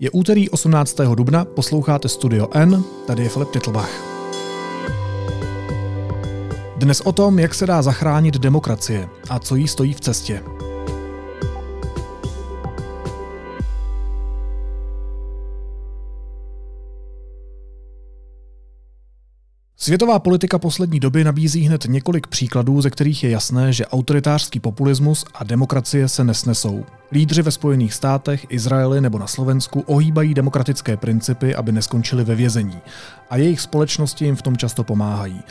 Je úterý 18. dubna, posloucháte Studio N, tady je Filip Titlbach. Dnes o tom, jak se dá zachránit demokracie a co jí stojí v cestě. Světová politika poslední doby nabízí hned několik příkladů, ze kterých je jasné, že autoritářský populismus a demokracie se nesnesou. Lídři ve Spojených státech, Izraeli nebo na Slovensku ohýbají demokratické principy, aby neskončili ve vězení. A jejich společnosti jim v tom často pomáhají.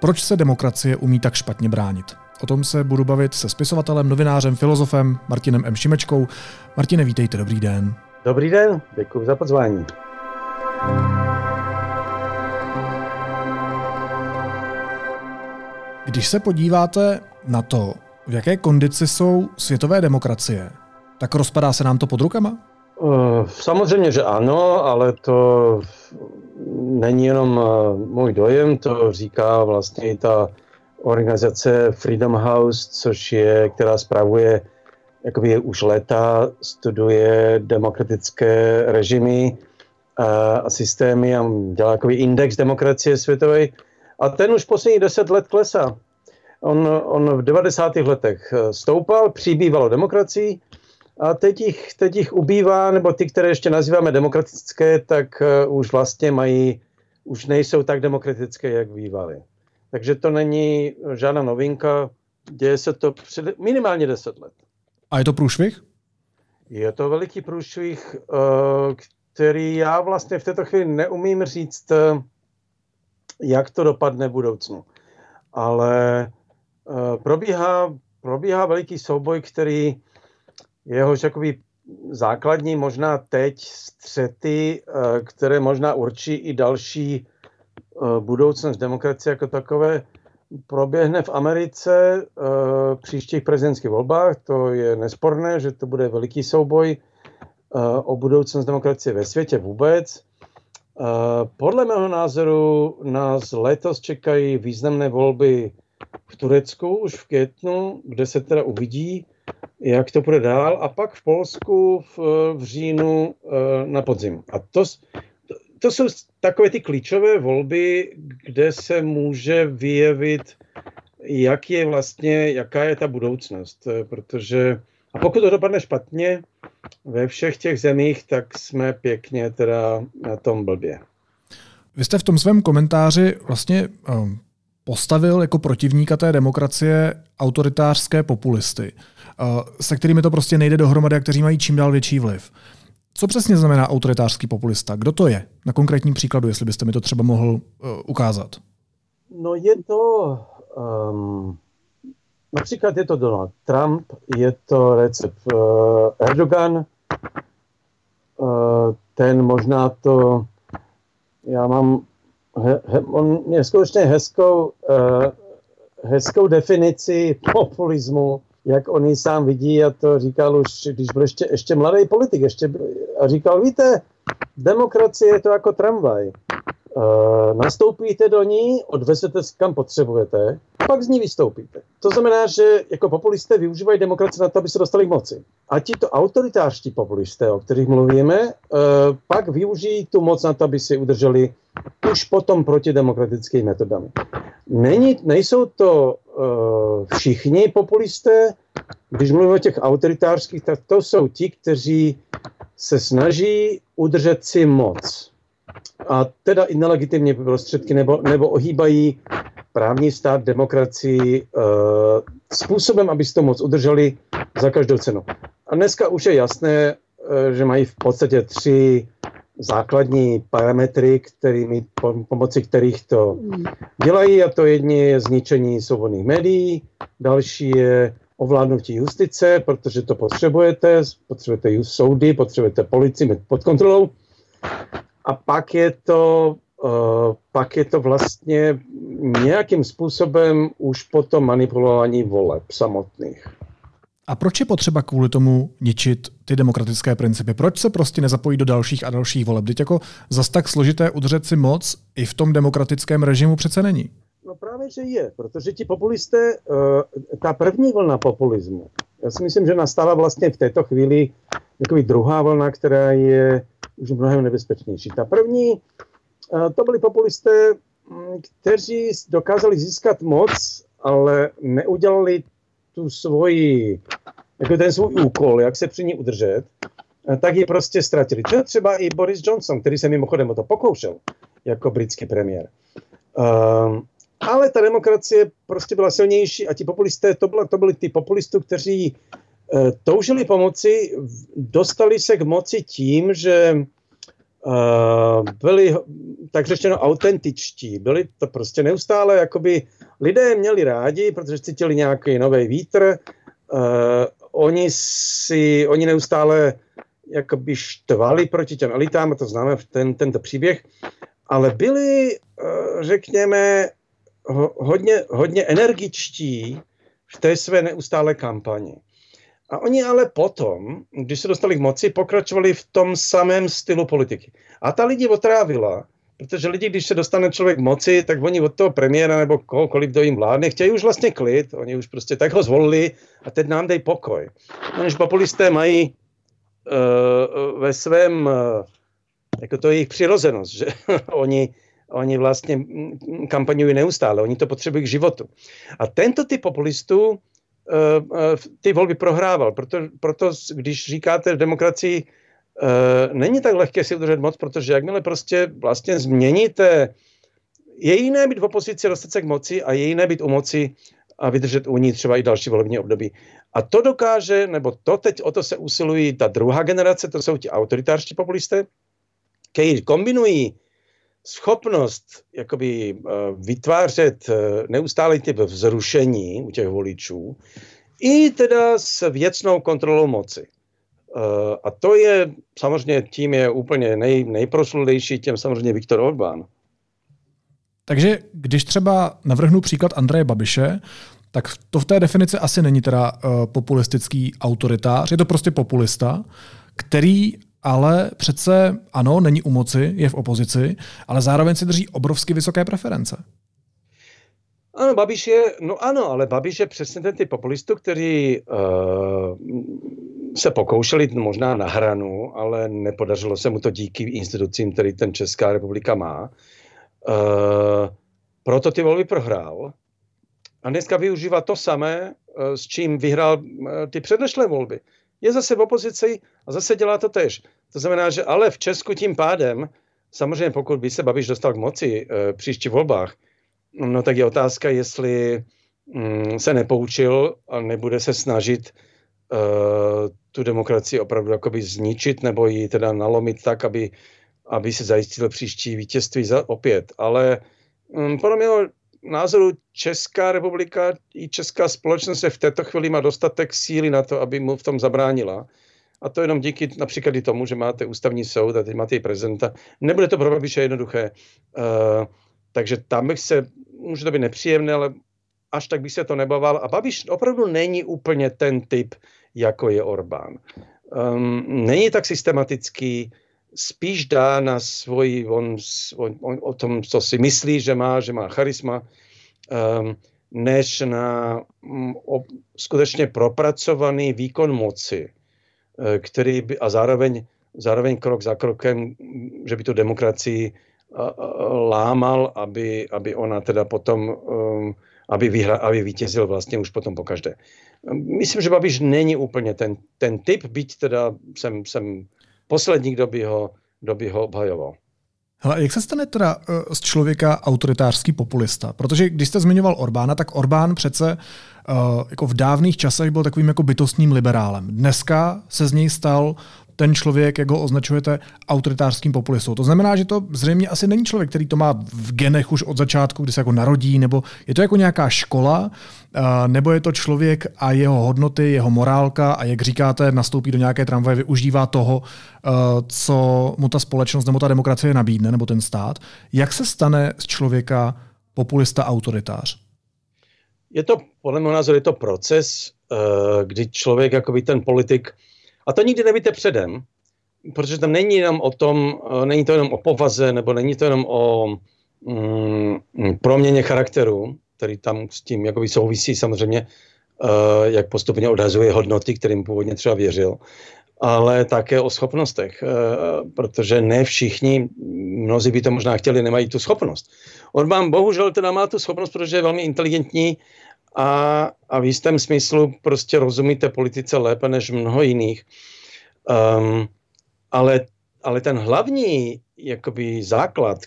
Proč se demokracie umí tak špatně bránit? O tom se budu bavit se spisovatelem, novinářem, filozofem Martinem M. Šimečkou. Martine, vítejte, dobrý den. Dobrý den, děkuji za pozvání. Když se podíváte na to, v jaké kondici jsou světové demokracie, tak rozpadá se nám to pod rukama? Uh, samozřejmě, že ano, ale to není jenom uh, můj dojem, to říká vlastně i ta organizace Freedom House, což je, která spravuje jakoby už léta, studuje demokratické režimy uh, a systémy a dělá jakoby index demokracie světové. A ten už poslední deset let klesá. On, on v 90. letech eh, stoupal, přibývalo demokracií a teď jich, teď jich ubývá, nebo ty, které ještě nazýváme demokratické, tak uh, už vlastně mají, už nejsou tak demokratické, jak bývaly. Takže to není žádná novinka, děje se to před, minimálně 10 let. A je to průšvih? Je to veliký průšvih, uh, který já vlastně v této chvíli neumím říct, jak to dopadne v budoucnu. Ale Eh, probíhá, probíhá veliký souboj, který jehož jakoby základní možná teď střety, eh, které možná určí i další eh, budoucnost demokracie jako takové, proběhne v Americe v příštích prezidentských volbách. To je nesporné, že to bude veliký souboj o budoucnost demokracie ve světě vůbec. Podle mého názoru nás letos čekají významné volby v Turecku už v květnu, kde se teda uvidí, jak to bude dál, a pak v Polsku v, v říjnu eh, na podzim. A to, to jsou takové ty klíčové volby, kde se může vyjevit, jak je vlastně, jaká je ta budoucnost, eh, protože a pokud to dopadne špatně ve všech těch zemích, tak jsme pěkně teda na tom blbě. Vy jste v tom svém komentáři vlastně um, postavil jako protivníka té demokracie autoritářské populisty, eh, se kterými to prostě nejde dohromady a kteří mají čím dál větší vliv. Co přesně znamená autoritářský populista? Kdo to je? Na konkrétním příkladu, jestli byste mi to třeba mohl uh, ukázat. No je to, um, například je to Donald Trump, je to recept uh, Erdogan, uh, ten možná to, já mám he, he, on je skutečně hezkou, uh, hezkou definici populismu, jak on ji sám vidí a to říkal už, když byl ještě, ještě mladý politik, ještě, a říkal, víte, demokracie je to jako tramvaj. Uh, nastoupíte do ní, odvezete kam potřebujete, pak z ní vystoupíte. To znamená, že jako populisté využívají demokracii na to, aby se dostali k moci. A ti to autoritářští populisté, o kterých mluvíme, uh, pak využijí tu moc na to, aby si udrželi už potom protidemokratickými metodami. Není, nejsou to uh, všichni populisté, když mluvíme o těch autoritářských, tak to jsou ti, kteří se snaží udržet si moc a teda i nelegitimně prostředky nebo, nebo ohýbají právní stát, demokracii uh, způsobem, aby si to moc udrželi za každou cenu. A dneska už je jasné, uh, že mají v podstatě tři základní parametry, kterými, pomocí kterých to dělají a to jedně je zničení svobodných médií, další je ovládnutí justice, protože to potřebujete, potřebujete soudy, potřebujete policii pod kontrolou a pak je to, pak je to vlastně nějakým způsobem už potom manipulování voleb samotných. A proč je potřeba kvůli tomu ničit ty demokratické principy? Proč se prostě nezapojí do dalších a dalších voleb? Teď jako zas tak složité udržet si moc i v tom demokratickém režimu přece není. No právě, že je, protože ti populisté, uh, ta první vlna populismu, já si myslím, že nastává vlastně v této chvíli takový druhá vlna, která je už mnohem nebezpečnější. Ta první, to byli populisté, mm, kteří dokázali získat moc, ale neudělali tu svoji, jako ten svůj úkol, jak se při ní udržet, tak ji prostě ztratili. To třeba i Boris Johnson, který se mimochodem o to pokoušel jako britský premiér. Um, ale ta demokracie prostě byla silnější a ti populisté, to, byla, to byli ty populistů, kteří uh, toužili pomoci, dostali se k moci tím, že byli, tak řečeno, autentičtí. Byli to prostě neustále, jakoby lidé měli rádi, protože cítili nějaký nový vítr. Uh, oni si, oni neustále jakoby štvali proti těm elitám, a to známe v ten, tento příběh, ale byli, uh, řekněme, hodně, hodně energičtí v té své neustále kampani. A oni ale potom, když se dostali k moci, pokračovali v tom samém stylu politiky. A ta lidi otrávila, protože lidi, když se dostane člověk k moci, tak oni od toho premiéra nebo kohokoliv, kdo jim vládne, chtějí už vlastně klid. Oni už prostě tak ho zvolili a teď nám dej pokoj. No, než populisté mají uh, ve svém, uh, jako to je jejich přirozenost, že oni Oni vlastně kampaňují neustále, oni to potřebují k životu. A tento typ populistů ty volby prohrával. Proto, proto když říkáte v demokracii, uh, není tak lehké si udržet moc, protože jakmile prostě vlastně změníte, je jiné být v opozici, dostat se k moci a je jiné být u moci a vydržet u ní třeba i další volební období. A to dokáže, nebo to teď o to se usilují ta druhá generace, to jsou ti autoritářští populisté, kteří kombinují schopnost jakoby eh, vytvářet eh, neustále typ vzrušení u těch voličů i teda s věcnou kontrolou moci. Eh, a to je samozřejmě tím je úplně nej, nejproslulejší, těm samozřejmě Viktor Orbán. Takže když třeba navrhnu příklad Andreje Babiše, tak to v té definici asi není teda populistický autoritář, je to prostě populista, který ale přece ano, není u moci, je v opozici, ale zároveň si drží obrovsky vysoké preference. Ano, Babiš je, no ano, ale Babiš je přesně ten typ populistů, který uh, se pokoušeli možná na hranu, ale nepodařilo se mu to díky institucím, který ten Česká republika má. Uh, proto ty volby prohrál. A dneska využívá to samé, uh, s čím vyhrál uh, ty předešlé volby je zase v opozici a zase dělá to tež. To znamená, že ale v Česku tím pádem, samozřejmě pokud by se Babiš dostal k moci e, příští volbách, no tak je otázka, jestli mm, se nepoučil a nebude se snažit e, tu demokracii opravdu jakoby zničit nebo ji teda nalomit tak, aby, aby se zajistil příští vítězství za, opět. Ale mm, podle názoru Česká republika i česká společnost se v této chvíli má dostatek síly na to, aby mu v tom zabránila. A to jenom díky například i tomu, že máte ústavní soud a teď máte i prezidenta. Nebude to pro Babiše jednoduché. Uh, takže tam bych se, může to být nepříjemné, ale až tak bych se to nebavil. A Babiš opravdu není úplně ten typ, jako je Orbán. Um, není tak systematický, spíš dá na svůj, on, on, on o tom, co si myslí, že má, že má charisma, um, než na um, o, skutečně propracovaný výkon moci, uh, který by, a zároveň, zároveň krok za krokem, že by tu demokracii uh, uh, lámal, aby, aby ona teda potom, um, aby, vyhra, aby vítězil vlastně už potom po každé. Myslím, že Babiš není úplně ten, ten typ, byť teda jsem, jsem poslední, kdo by ho, kdo by ho obhajoval. Hele, jak se stane teda uh, z člověka autoritářský populista? Protože když jste zmiňoval Orbána, tak Orbán přece uh, jako v dávných časech byl takovým jako bytostním liberálem. Dneska se z něj stal ten člověk, jak ho označujete, autoritářským populistou. To znamená, že to zřejmě asi není člověk, který to má v genech už od začátku, kdy se jako narodí, nebo je to jako nějaká škola, nebo je to člověk a jeho hodnoty, jeho morálka a jak říkáte, nastoupí do nějaké tramvaje, využívá toho, co mu ta společnost nebo ta demokracie nabídne, nebo ten stát. Jak se stane z člověka populista autoritář? Je to, podle mého názoru, je to proces, kdy člověk, jakoby ten politik, a to nikdy nevíte předem, protože tam není jenom o tom, eh, není to jenom o povaze, nebo není to jenom o mm, proměně charakteru, který tam s tím jakoby souvisí samozřejmě, uh, jak postupně odhazuje hodnoty, kterým původně třeba věřil. ale také o schopnostech, protože ne všichni, mnozí by to možná chtěli, nemají tu schopnost. Orbán bohužel teda má tu schopnost, protože je velmi inteligentní a, a v jistém smyslu prostě rozumíte politice lépe než mnoho jiných. Um, ale, ale ten hlavní jakoby základ,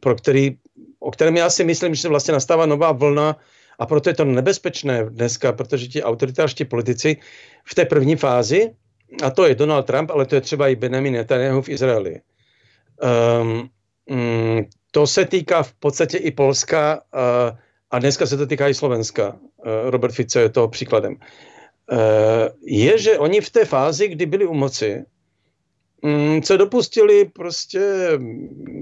pro který, o kterém já si myslím, že se vlastně nastává nová vlna a proto je to nebezpečné dneska, protože ti autoritářští politici v té první fázi, a to je Donald Trump, ale to je třeba i Benjamin Netanyahu v Izraeli. Um, um, to se týká v podstatě i Polska uh, a dneska se to týká i Slovenska. Uh, Robert Fico je toho příkladem. Uh, je, že oni v té fázi, kdy byli u moci, um, se dopustili prostě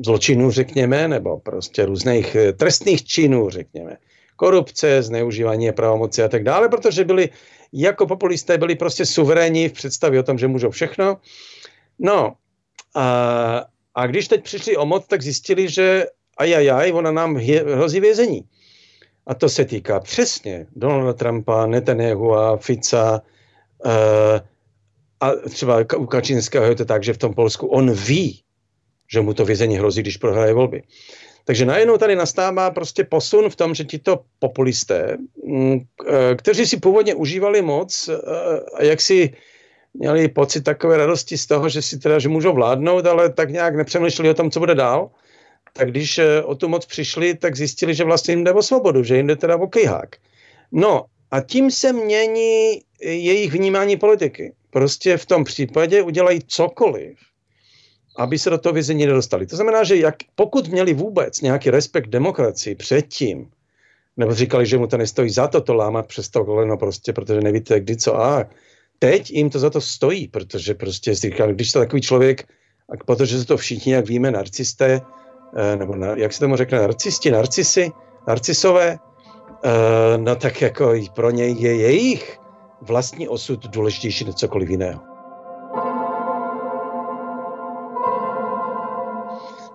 zločinů, řekněme, nebo prostě různých trestných činů, řekněme. Korupce, zneužívání pravomoci a tak dále, protože byli jako populisté byli prostě suverénní v představě o tom, že můžou všechno. No a a když teď přišli o moc, tak zjistili, že ajajaj, ona nám hrozí vězení. A to se týká přesně Donalda Trumpa, Netanyahu a Fica uh, a třeba u Kačínského je to tak, že v tom Polsku on ví, že mu to vězení hrozí, když prohraje volby. Takže najednou tady nastává prostě posun v tom, že tito populisté, mm, eh, kteří si původně užívali moc, eh, jak si měli pocit takové radosti z toho, že si teda, že můžou vládnout, ale tak nějak nepřemýšleli o tom, co bude dál. Tak když eh, o tu moc přišli, tak zjistili, že vlastně jim jde o svobodu, že jim jde teda o kejhák. No a tím se mění jejich vnímání politiky. Prostě v tom případě udělají cokoliv, aby se do toho vězení nedostali. To znamená, že jak, pokud měli vůbec nějaký respekt demokracii předtím, nebo říkali, že mu to nestojí za to to lámat přes to koleno prostě, protože nevíte kdy co a teď jim to za to stojí, protože prostě říkám, když to takový člověk, a protože se to všichni, jak víme, narcisté, eh, nebo na, jak se tomu řekne, narcisti, narcisy, narcisové, eh, no tak jako pro něj je jejich vlastní osud důležitější než cokoliv jiného.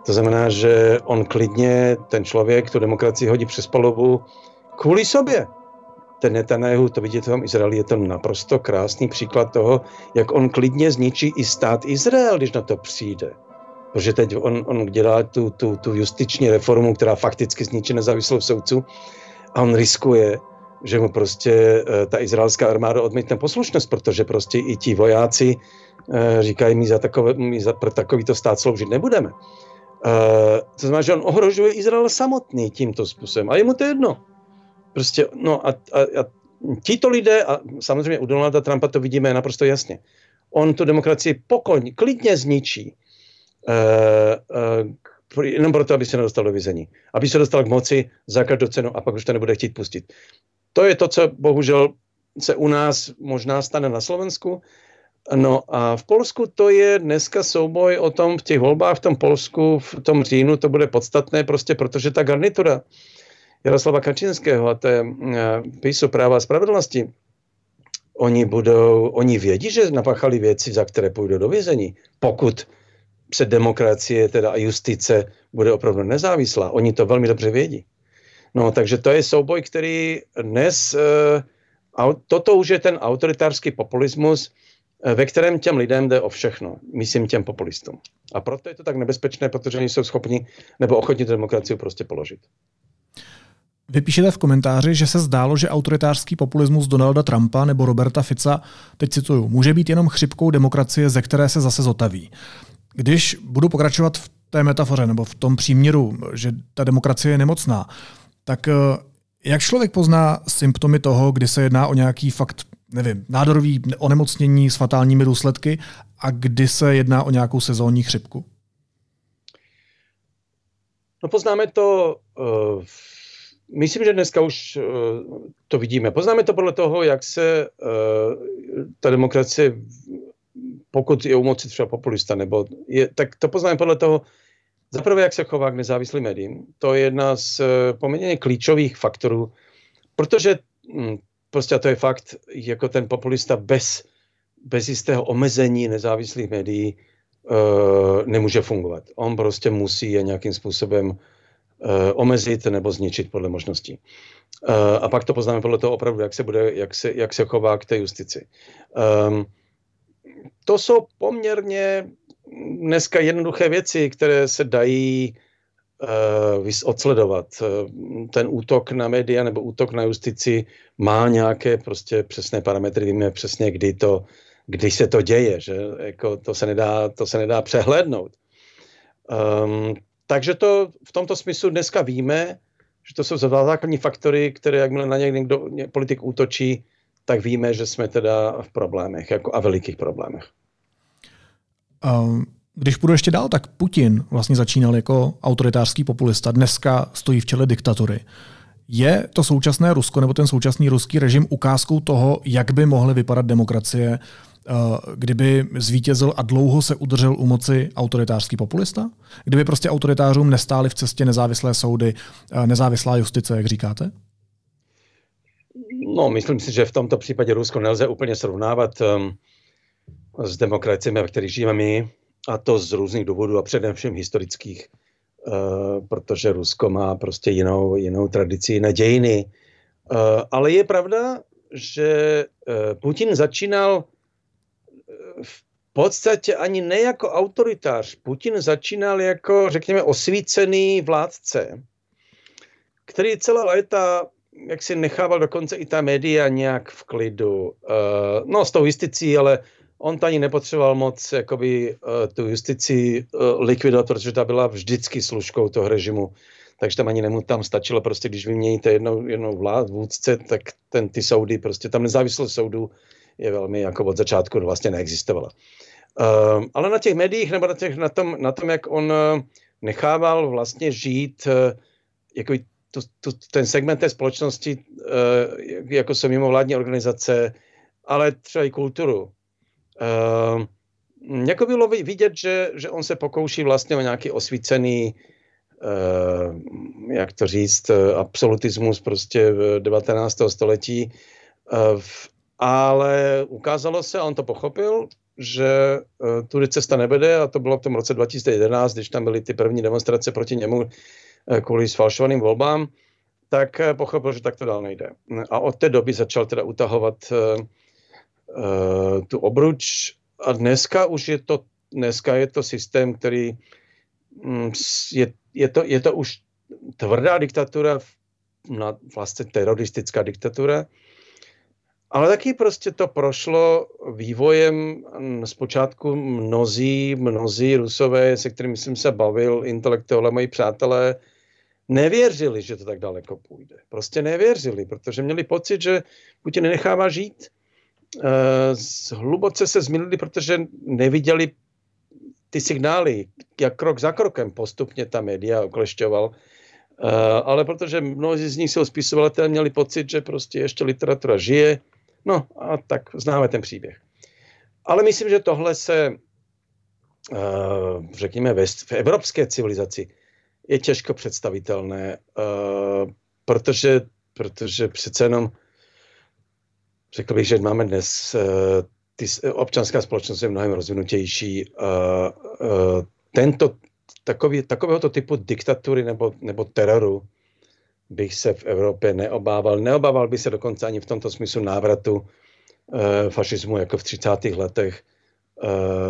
To znamená, že on klidně, ten člověk, tu demokracii hodí přes palovu kvůli sobě ten Netanyahu, to vidět v tom Izraeli, je to naprosto krásný příklad toho, jak on klidně zničí i stát Izrael, když na to přijde. Protože teď on, on dělá tu, tu, tu justiční reformu, která fakticky zničí nezávislost soudců a on riskuje, že mu prostě uh, ta izraelská armáda odmítne poslušnost, protože prostě i ti vojáci uh, říkají, my za, takové, my za pro takovýto stát sloužit nebudeme. Uh, to znamená, že on ohrožuje Izrael samotný tímto způsobem. A je mu to jedno. Prostě, no a, a, a tito lidé, a samozřejmě u Donalda Trumpa to vidíme naprosto jasně, on tu demokracii pokojně, klidně zničí, uh, jenom proto, aby se nedostal do vězení. Aby se dostal k moci za každou cenu a pak už to nebude chtít pustit. To je to, co bohužel se u nás možná stane na Slovensku. No a v Polsku to je dneska souboj o tom v těch volbách v tom Polsku, v tom říjnu to bude podstatné prostě, protože ta garnitura Jaroslava Kačinského a té eh, písu práva a spravedlnosti, oni budou, oni vědí, že napáchali věci, za které půjdou do vězení, pokud se demokracie teda a justice bude opravdu nezávislá. Oni to velmi dobře vědí. No, takže to je souboj, který dnes, uh, toto už je ten autoritářský populismus, uh, ve kterém těm lidem jde o všechno, myslím těm populistům. A proto je to tak nebezpečné, protože oni jsou schopni nebo ochotni demokracii prostě položit. Vy píšete v komentáři, že se zdálo, že autoritářský populismus Donalda Trumpa nebo Roberta Fica, teď cituju, může být jenom chřipkou demokracie, ze které se zase zotaví. Když budu pokračovat v té metafoře nebo v tom příměru, že ta demokracie je nemocná, tak eh, jak člověk pozná symptomy toho, kdy se jedná o nějaký fakt, nevím, nádorový onemocnění s fatálními důsledky a kdy se jedná o nějakou sezónní chřipku? No poznáme to uh, Myslím, že dneska už uh, to vidíme. Poznáme to podle toho, jak se uh, ta demokracie, pokud je u moci třeba populista, nebo je, tak to poznáme podle toho, zaprvé, jak se chová k nezávislým médiím. To je jedna z uh, poměrně klíčových faktorů, protože hm, prostě to je fakt, jako ten populista bez, bez jistého omezení nezávislých médií uh, nemůže fungovat. On prostě musí je nějakým způsobem Eh, omezit nebo zničit podle možností. Eh, a pak to poznáme podle toho opravdu, jak se, bude, jak se, jak se chová k té justici. Um, to jsou poměrně dneska jednoduché věci, které se dají uh, odsledovat. Ten útok na média nebo útok na justici má nějaké prostě přesné parametry, víme přesně, kdy, to, kdy se to děje, že jako to, se nedá, to se nedá přehlédnout. Um, takže to v tomto smyslu dneska víme, že to jsou základní faktory, které jakmile na ně někdo politik útočí, tak víme, že jsme teda v problémech jako a velikých problémech. Um, když půjdu ještě dál, tak Putin vlastně začínal jako autoritářský populista, dneska stojí v čele diktatury. Je to současné Rusko nebo ten současný ruský režim ukázkou toho, jak by mohly vypadat demokracie, eh, kdyby zvítězil a dlouho se udržel u moci autoritářský populista? Kdyby prostě autoritářům nestály v cestě nezávislé soudy, eh, nezávislá justice, jak říkáte? No, myslím si, že v tomto případě Rusko nelze úplně srovnávat um, s demokraciemi, ve kterých žijeme my, a to z různých důvodů a především historických, uh, protože Rusko má prostě jinou, jinou tradici, jiné dějiny. Uh, ale je pravda, že uh, Putin začínal v podstatě ani ne jako autoritář. Putin začínal jako, řekněme, osvícený vládce, který celá léta jak si nechával dokonce i ta média nějak v klidu. Uh, no s tou justicí, ale on ani nepotřeboval moc jakoby, uh, tu justici uh, likvidovat, protože ta byla vždycky služkou toho režimu. Takže tam ani nemu tam stačilo prostě, když vyměníte jednou, jednou vlád, vůdce, tak ten, ty soudy, prostě tam nezávislost soudu je velmi jako od začátku vlastně neexistovala. Uh, ale na těch médiích nebo na, těch, na, tom, na tom, jak on nechával vlastně žít uh, jako tu, tu, ten segment té společnosti, uh, jako jsou mimovládní organizace, ale třeba i kulturu. Uh, jako bylo vidět, že, že on se pokouší vlastně o nějaký osvícený, uh, jak to říct, absolutismus prostě v 19. století, ale ukázalo se, a on to pochopil, že tudy cesta nebede a to bylo v tom roce 2011, když tam byly ty první demonstrace proti němu, Eh, kvůli sfalšovaným volbám, tak eh, pochopil, že tak to dál nejde. A od té doby začal teda utahovat uh, tu obruč a dneska už je to, dneska je to systém, který um, je, je, to, je to už tvrdá diktatura, vlastně teroristická diktatura, ale taky prostě to prošlo vývojem mm, zpočátku mnozí, mnozí rusové, se kterými jsem se bavil, intelektuálové, moji přátelé, nevěřili, že to tak daleko půjde. Prostě nevěřili, protože měli pocit, že Putin nenechává žít. Uh, hluboce se zmínili, protože neviděli ty signály, jak krok za krokem postupně ta média oklešťoval. Uh, ale protože mnozí z nich jsou spisovatelé, měli pocit, že prostě ještě literatura žije. No a tak známe ten příběh. Ale myslím, že tohle se, uh, řekněme, v evropské civilizaci je těžko představitelné, uh, protože, protože přece jenom řekl bych, že máme dnes uh, ty, občanská společnost je mnohem rozvinutější. Uh, uh, tento, takový, takovéhoto typu diktatury nebo, nebo teroru bych se v Evropě neobával. Neobával by se dokonce ani v tomto smyslu návratu fašismu jako v 30. letech.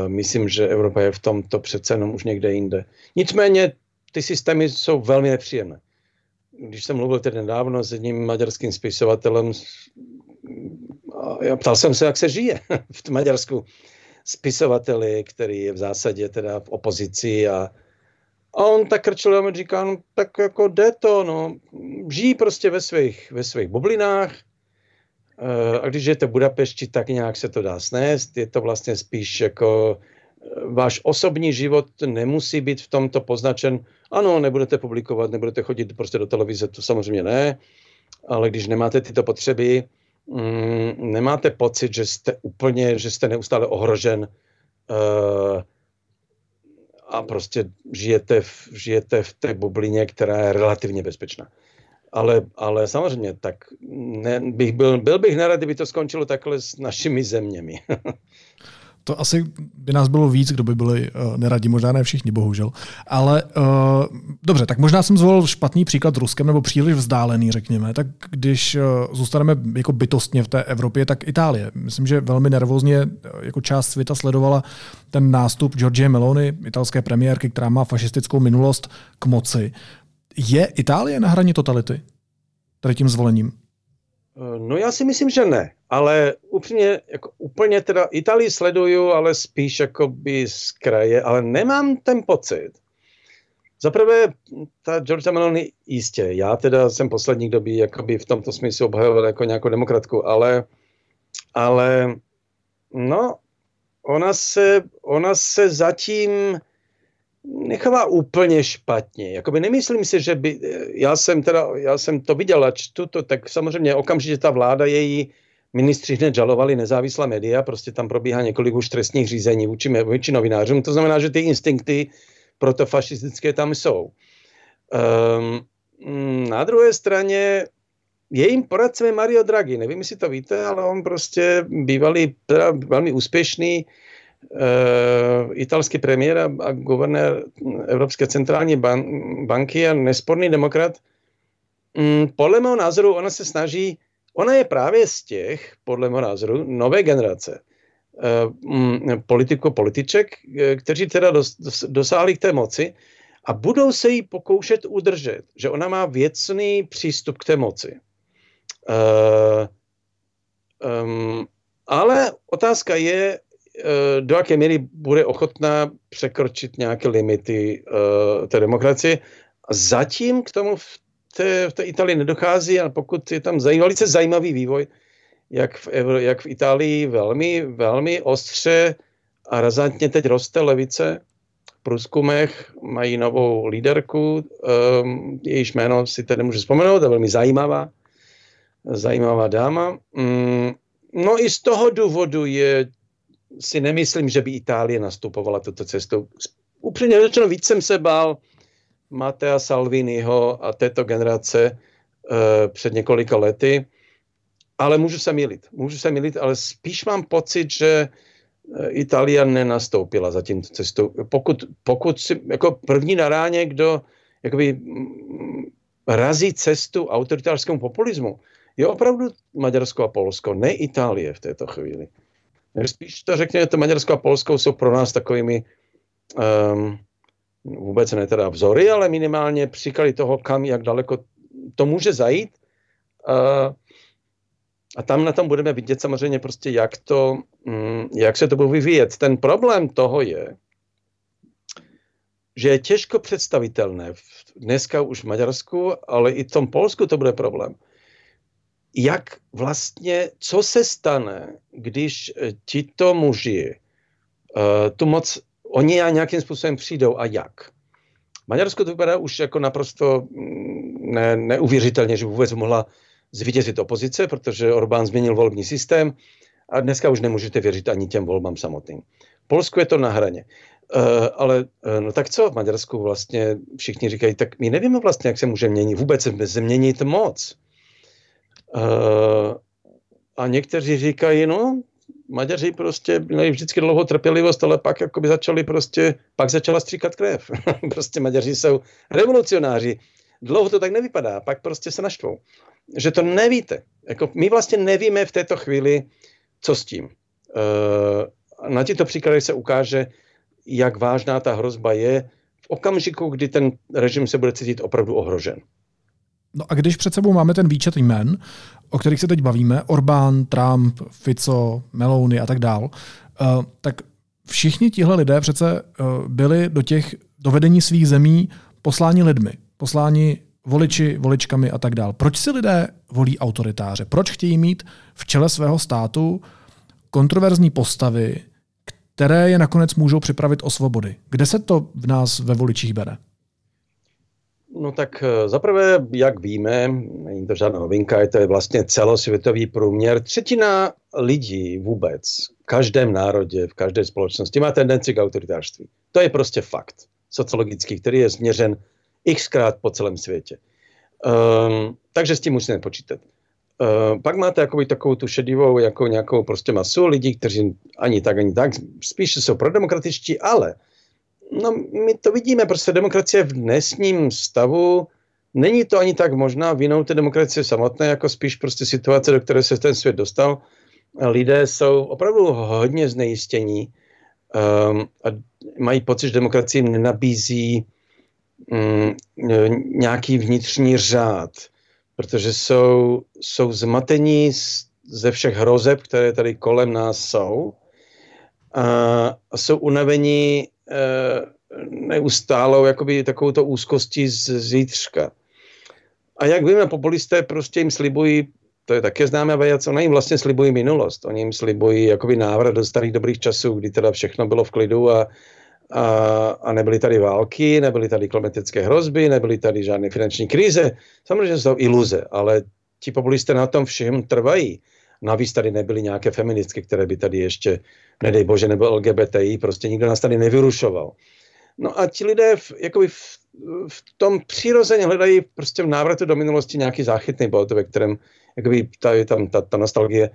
Myslím, že Evropa je v tomto přece jenom už někde jinde. Nicméně ty systémy jsou velmi nepříjemné. Když jsem mluvil tedy nedávno s jedním maďarským spisovatelem, a ptal jsem se, jak se žije v Maďarsku spisovateli, který je v zásadě teda v opozici a, a on tak krčil a říká, no tak jako jde to, no, žijí prostě ve svých, ve svých bublinách eh, a když žijete v Budapešti, tak nějak se to dá snést, je to vlastně spíš jako váš osobní život nemusí být v tomto poznačen. Ano, nebudete publikovat, nebudete chodit prostě do televize, to samozřejmě ne, ale když nemáte tyto potřeby, mm, nemáte pocit, že jste úplně, že jste neustále ohrožen uh, a prostě žijete v, žijete v té bublině, která je relativně bezpečná. Ale, ale samozřejmě, tak ne, bych byl, byl bych nerad, kdyby to skončilo takhle s našimi zeměmi. to asi by nás bylo víc, kdo by byli uh, neradi, možná ne všichni, bohužel. Ale uh, dobře, tak možná jsem zvolil špatný příklad Ruskem, nebo příliš vzdálený, řekněme. Tak když uh, zůstaneme jako bytostně v té Evropě, tak Itálie. Myslím, že velmi nervózně jako část světa sledovala ten nástup Georgie Meloni, italské premiérky, která má fašistickou minulost, k moci. Je Itálie na hraně totality? Tady tím zvolením? No já si myslím, že ne, ale upřímně, jako úplně teda Itálii sleduju, ale spíš jakoby z kraje, ale nemám ten pocit. Zaprvé ta Georgia Meloni jistě, já teda jsem poslední době jakoby v tomto smyslu obhajoval jako nějakou demokratku, ale, ale no, ona se, ona se zatím nechová úplně špatně. Jakoby nemyslím si, že by, já jsem teda, já jsem to viděl a čtu to, tak samozřejmě okamžitě ta vláda, její ministři hned žalovali nezávislá média, prostě tam probíhá několik už trestních řízení vůči, vůči novinářům, to znamená, že ty instinkty protofašistické tam jsou. Um, na druhé straně jejím poradcem je Mario Draghi. Nevím, jestli to víte, ale on prostě bývalý, velmi úspěšný italský premiér a, guvernér Evropské centrální ban, banky a nesporný demokrat. Um, podle mého názoru ona se snaží, ona je právě z těch, podle mého názoru, nové generace uh, um, politiko političek, eh, kteří teda dos, dos, dosáhli k té moci a budou se jí pokoušet udržet, že ona má věcný přístup k té moci. Uh, um, ale otázka je, Eh, do jaké míry bude ochotná překročit nějaké limity uh, té demokracie. A zatím k tomu v té, v té Itálii nedochází, a pokud je tam zajímavý, velice zajímavý vývoj, jak v, jak v Itálii velmi, velmi ostře a razantně teď roste levice. V průzkumech mají novou líderku, um, jejíž jméno si teď nemůžu vzpomenout, je velmi zajímavá, zajímavá dáma. Um, no i z toho důvodu je si nemyslím, že by Itálie nastupovala tuto cestu. Upřímně řečeno, víc jsem se bál Matea Salviniho a této generace uh, před několika lety, ale můžu se milit. Můžu se milit, ale spíš mám pocit, že eh, Itálie nenastoupila za tímto cestou. Pokud, pokud si, jako první na ráně, kdo jakoby mm, razí cestu autoritářskému populismu, je opravdu Maďarsko a Polsko, ne Itálie v této chvíli. Spíš to řekněte, Maďarsko a Polsko jsou pro nás takovými um, vůbec ne teda vzory, ale minimálně příklady toho, kam, jak daleko to může zajít. Uh, a tam na tom budeme vidět samozřejmě prostě, jak, to, um, jak se to bude vyvíjet. Ten problém toho je, že je těžko představitelné, dneska už v Maďarsku, ale i v tom Polsku to bude problém jak vlastně, co se stane, když eh, tito muži uh, tu moc, oni nějakým způsobem přijdou a jak. Maďarsko to vypadá už jako naprosto mm, ne, neuvěřitelně, že vůbec mohla zvítězit opozice, protože Orbán změnil volební systém a dneska už nemůžete věřit ani těm volbám samotným. Polsku je to na hraně. Uh, ale uh, no tak co v Maďarsku vlastně všichni říkají, tak my nevíme vlastně, jak se může měnit, vůbec změnit moc. Uh, a někteří říkají, no, Maďaři prostě měli vždycky dlouho trpělivost, ale pak by začali prostě, pak začala stříkat krev. prostě Maďaři jsou revolucionáři. Dlouho to tak nevypadá, pak prostě se naštvou. Že to nevíte. Jako my vlastně nevíme v této chvíli, co s tím. Uh, na těchto příkladech se ukáže, jak vážná ta hrozba je v okamžiku, kdy ten režim se bude cítit opravdu ohrožen. No a když před sebou máme ten výčet jmen, o kterých se teď bavíme, Orbán, Trump, Fico, Meloni a tak dál, uh, tak všichni tihle lidé přece uh, byli do těch dovedení svých zemí posláni lidmi, posláni voliči, voličkami a tak dál. Proč si lidé volí autoritáře? Proč chtějí mít v čele svého státu kontroverzní postavy, které je nakonec můžou připravit o svobody? Kde se to v nás ve voličích bere? No tak eh, zaprvé, jak víme, není to žádná novinka, je to vlastně celosvětový průměr. Třetina lidí vůbec, v každém národě, v každé společnosti má tendenci k autoritářství. To je prostě fakt sociologický, který je změřen xkrát po celém světě. Um, takže s tím musíme počítat. Uh, pak máte jakoby takovou tu šedivou jako nějakou prostě masu lidí, kteří ani tak, ani tak, spíše jsou prodemokratičtí, ale no, my to vidíme, prostě demokracie v dnesním stavu není to ani tak možná vinou té demokracie samotné, jako spíš prostě situace, do které se ten svět dostal. Lidé jsou opravdu hodně znejistění um, a mají pocit, že demokracie nenabízí um, nějaký vnitřní řád protože jsou, jsou zmatení ze všech hrozeb, které tady kolem nás jsou a jsou unavení neustálou jakoby takovouto úzkostí z zítřka. A jak víme, populisté prostě jim slibují, to je také známé věc, oni jim vlastně slibují minulost. Oni jim slibují jakoby návrat do starých dobrých časů, kdy teda všechno bylo v klidu a, a, a nebyly tady války, nebyly tady klimatické hrozby, nebyly tady žádné finanční krize. Samozřejmě jsou iluze, ale ti populisté na tom všem trvají. Navíc tady nebyly nějaké feministky, které by tady ještě, nedej bože, nebo LGBTI, prostě nikdo nás tady nevyrušoval. No a ti lidé v, jakoby v, v tom přirozeně hledají prostě v návratu do minulosti nějaký záchytný bod, ve kterém jakoby ta, je tam ta, ta nostalgie.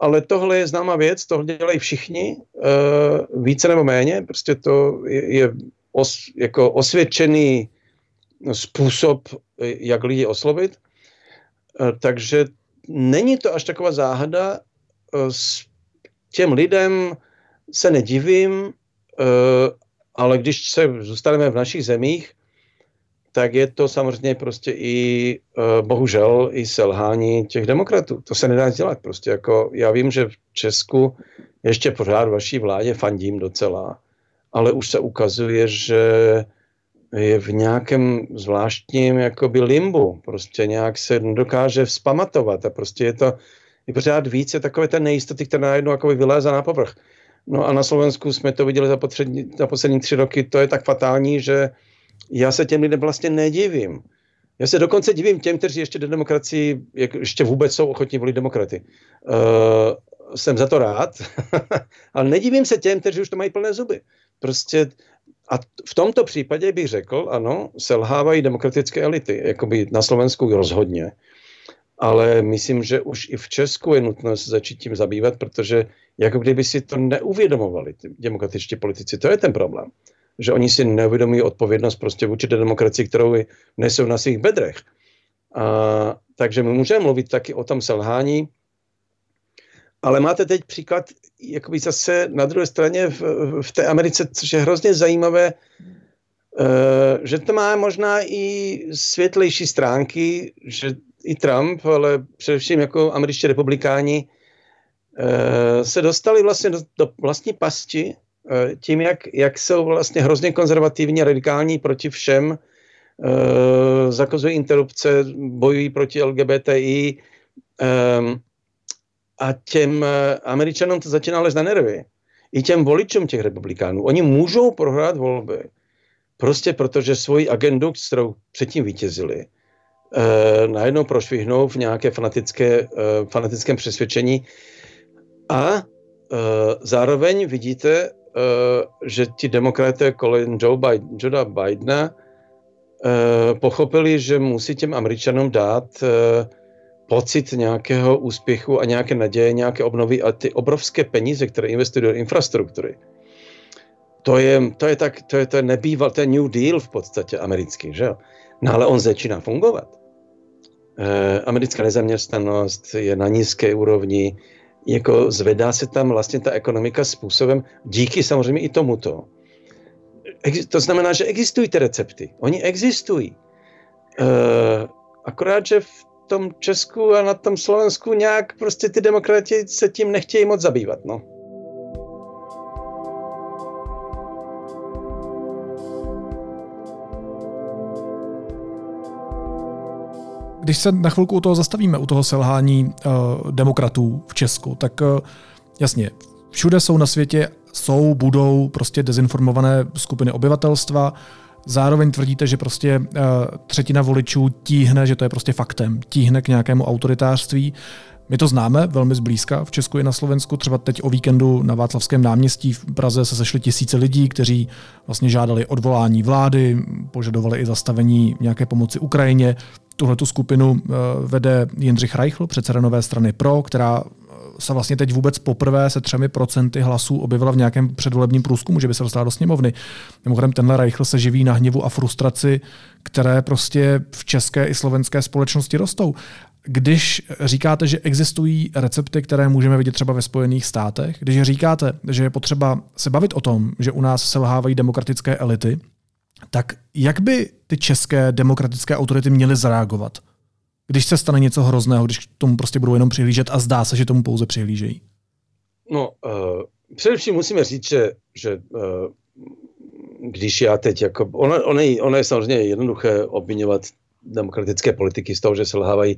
Ale tohle je známá věc, tohle dělají všichni, uh, více nebo méně, prostě to je, je os, jako osvědčený způsob, jak lidi oslovit, uh, takže není to až taková záhada, uh, s těm lidem se nedivím, uh, ale když se zůstaneme v našich zemích, tak je to samozřejmě prostě i uh, bohužel i selhání těch demokratů. To se nedá dělat prostě. Jako, já vím, že v Česku ještě pořád vaší vládě fandím docela, ale už se ukazuje, že je v nějakém zvláštním jakoby limbu. Prostě nějak se nedokáže vzpamatovat a prostě je to je pořád více takové té nejistoty, která najednou jako vylézá na povrch. No a na Slovensku jsme to viděli za, potřední, za poslední tři roky, to je tak fatální, že já se těm lidem vlastně nedivím. Já se dokonce divím těm, kteří ještě do demokracii, jak ještě vůbec jsou ochotní volit demokraty. Uh, jsem za to rád, ale nedivím se těm, kteří už to mají plné zuby. Prostě a v tomto případě bych řekl, ano, selhávají demokratické elity, jakoby na Slovensku rozhodně. Ale myslím, že už i v Česku je nutno se začít tím zabývat, protože jako kdyby si to neuvědomovali, ty demokratičtí politici. To je ten problém že oni si neuvědomují odpovědnost prostě vůči demokracii, kterou nesou na svých bedrech. A, takže my můžeme mluvit taky o tom selhání, ale máte teď příklad jakoby zase na druhé straně v, v té Americe, což je hrozně zajímavé, uh, že to má možná i světlejší stránky, že i Trump, ale především jako američtí republikáni, uh, se dostali vlastně do, do vlastní pasti Eh, tím, jak, jak jsou vlastně hrozně konzervativní a radikální proti všem, zakazují interrupce, bojují proti LGBTI um, a těm uh, američanům to začíná lezt na nervy. I těm voličům těch republikánů. Oni můžou prohrát volby prostě protože svoji agendu, kterou předtím vítězili, uh, najednou prošvihnou v nějaké fanatické, uh, fanatickém přesvědčení a uh, zároveň vidíte, Eh, že ti demokraté kolem Joe Biden, Joe Bidena uh, pochopili, že musí těm Američanům dát uh, pocit nějakého úspěchu a nějaké naděje, nějaké obnovy a ty obrovské peníze, které investují do infrastruktury. To je, to je tak, to je, to je nebýval, to je New Deal v podstatě americký, že jo? No ale on začíná fungovat. E, americká nezaměstnanost je na nízké úrovni, jako zvedá se tam vlastně ta ekonomika způsobem, díky samozřejmě i tomuto. To znamená, že existují ty recepty. Oni existují. E, akorát, že v tom Česku a na tom Slovensku nějak prostě ty demokrati se tím nechtějí moc zabývat. No. Když se na chvilku u toho zastavíme, u toho selhání uh, demokratů v Česku, tak uh, jasně, všude jsou na světě, jsou, budou prostě dezinformované skupiny obyvatelstva, Zároveň tvrdíte, že prostě uh, třetina voličů tíhne, že to je prostě faktem, tíhne k nějakému autoritářství. My to známe velmi zblízka v Česku i na Slovensku. Třeba teď o víkendu na Václavském náměstí v Praze se sešly tisíce lidí, kteří vlastně žádali odvolání vlády, požadovali i zastavení nějaké pomoci Ukrajině. tuhle skupinu vede Jindřich Reichl, předseda nové strany PRO, která se vlastně teď vůbec poprvé se třemi procenty hlasů objevila v nějakém předvolebním průzkumu, že by se dostala do sněmovny. Mimochodem tenhle Reichl se živí na hněvu a frustraci, které prostě v české i slovenské společnosti rostou. Když říkáte, že existují recepty, které můžeme vidět třeba ve Spojených státech, když říkáte, že je potřeba se bavit o tom, že u nás selhávají demokratické elity, tak jak by ty české demokratické autority měly zareagovat? Když se stane něco hrozného, když k tomu prostě budou jenom přihlížet a zdá se, že tomu pouze přihlížejí? No, uh, především musíme říct, že, že uh, když já teď, jako, ono, ono, je, ono je samozřejmě jednoduché obvinovat demokratické politiky z toho, že selhávají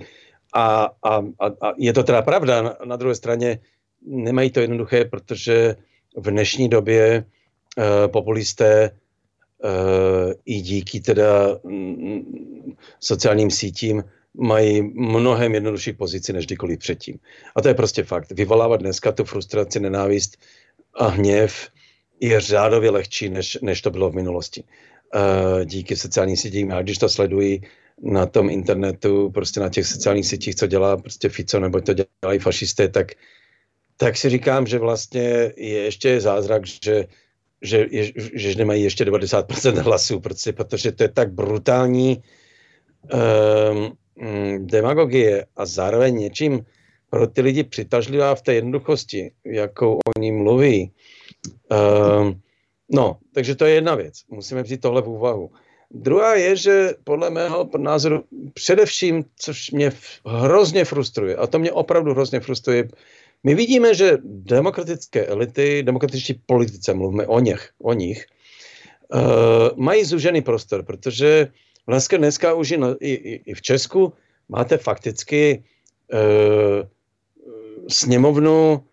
a, a, a, a je to teda pravda. Na, na druhé straně nemají to jednoduché, protože v dnešní době uh, populisté uh, i díky teda mm, sociálním sítím mají mnohem jednodušší pozici než kdykoliv předtím. A to je prostě fakt. Vyvolávat dneska tu frustraci, nenávist a hněv je řádově lehčí, než, než to bylo v minulosti. Uh, díky sociálním sítím. A když to sledují na tom internetu, prostě na těch sociálních sítích, co dělá prostě Fico, nebo to dělají fašisté, tak, tak si říkám, že vlastně je ještě zázrak, že, že, je, že nemají ještě 90% hlasů, prostě, protože to je tak brutální um, demagogie a zároveň něčím pro ty lidi přitažlivá v té jednoduchosti, jakou oni mluví. Um, no, takže to je jedna věc. Musíme vzít tohle v úvahu. Druhá je, že podle mého názoru především, což mě hrozně frustruje, a to mě opravdu hrozně frustruje, my vidíme, že demokratické elity, demokratičtí politice, mluvíme o nich, o nich uh, mají zužený prostor, protože Vlastně dneska už i, i, i v Česku máte fakticky e, sněmovnu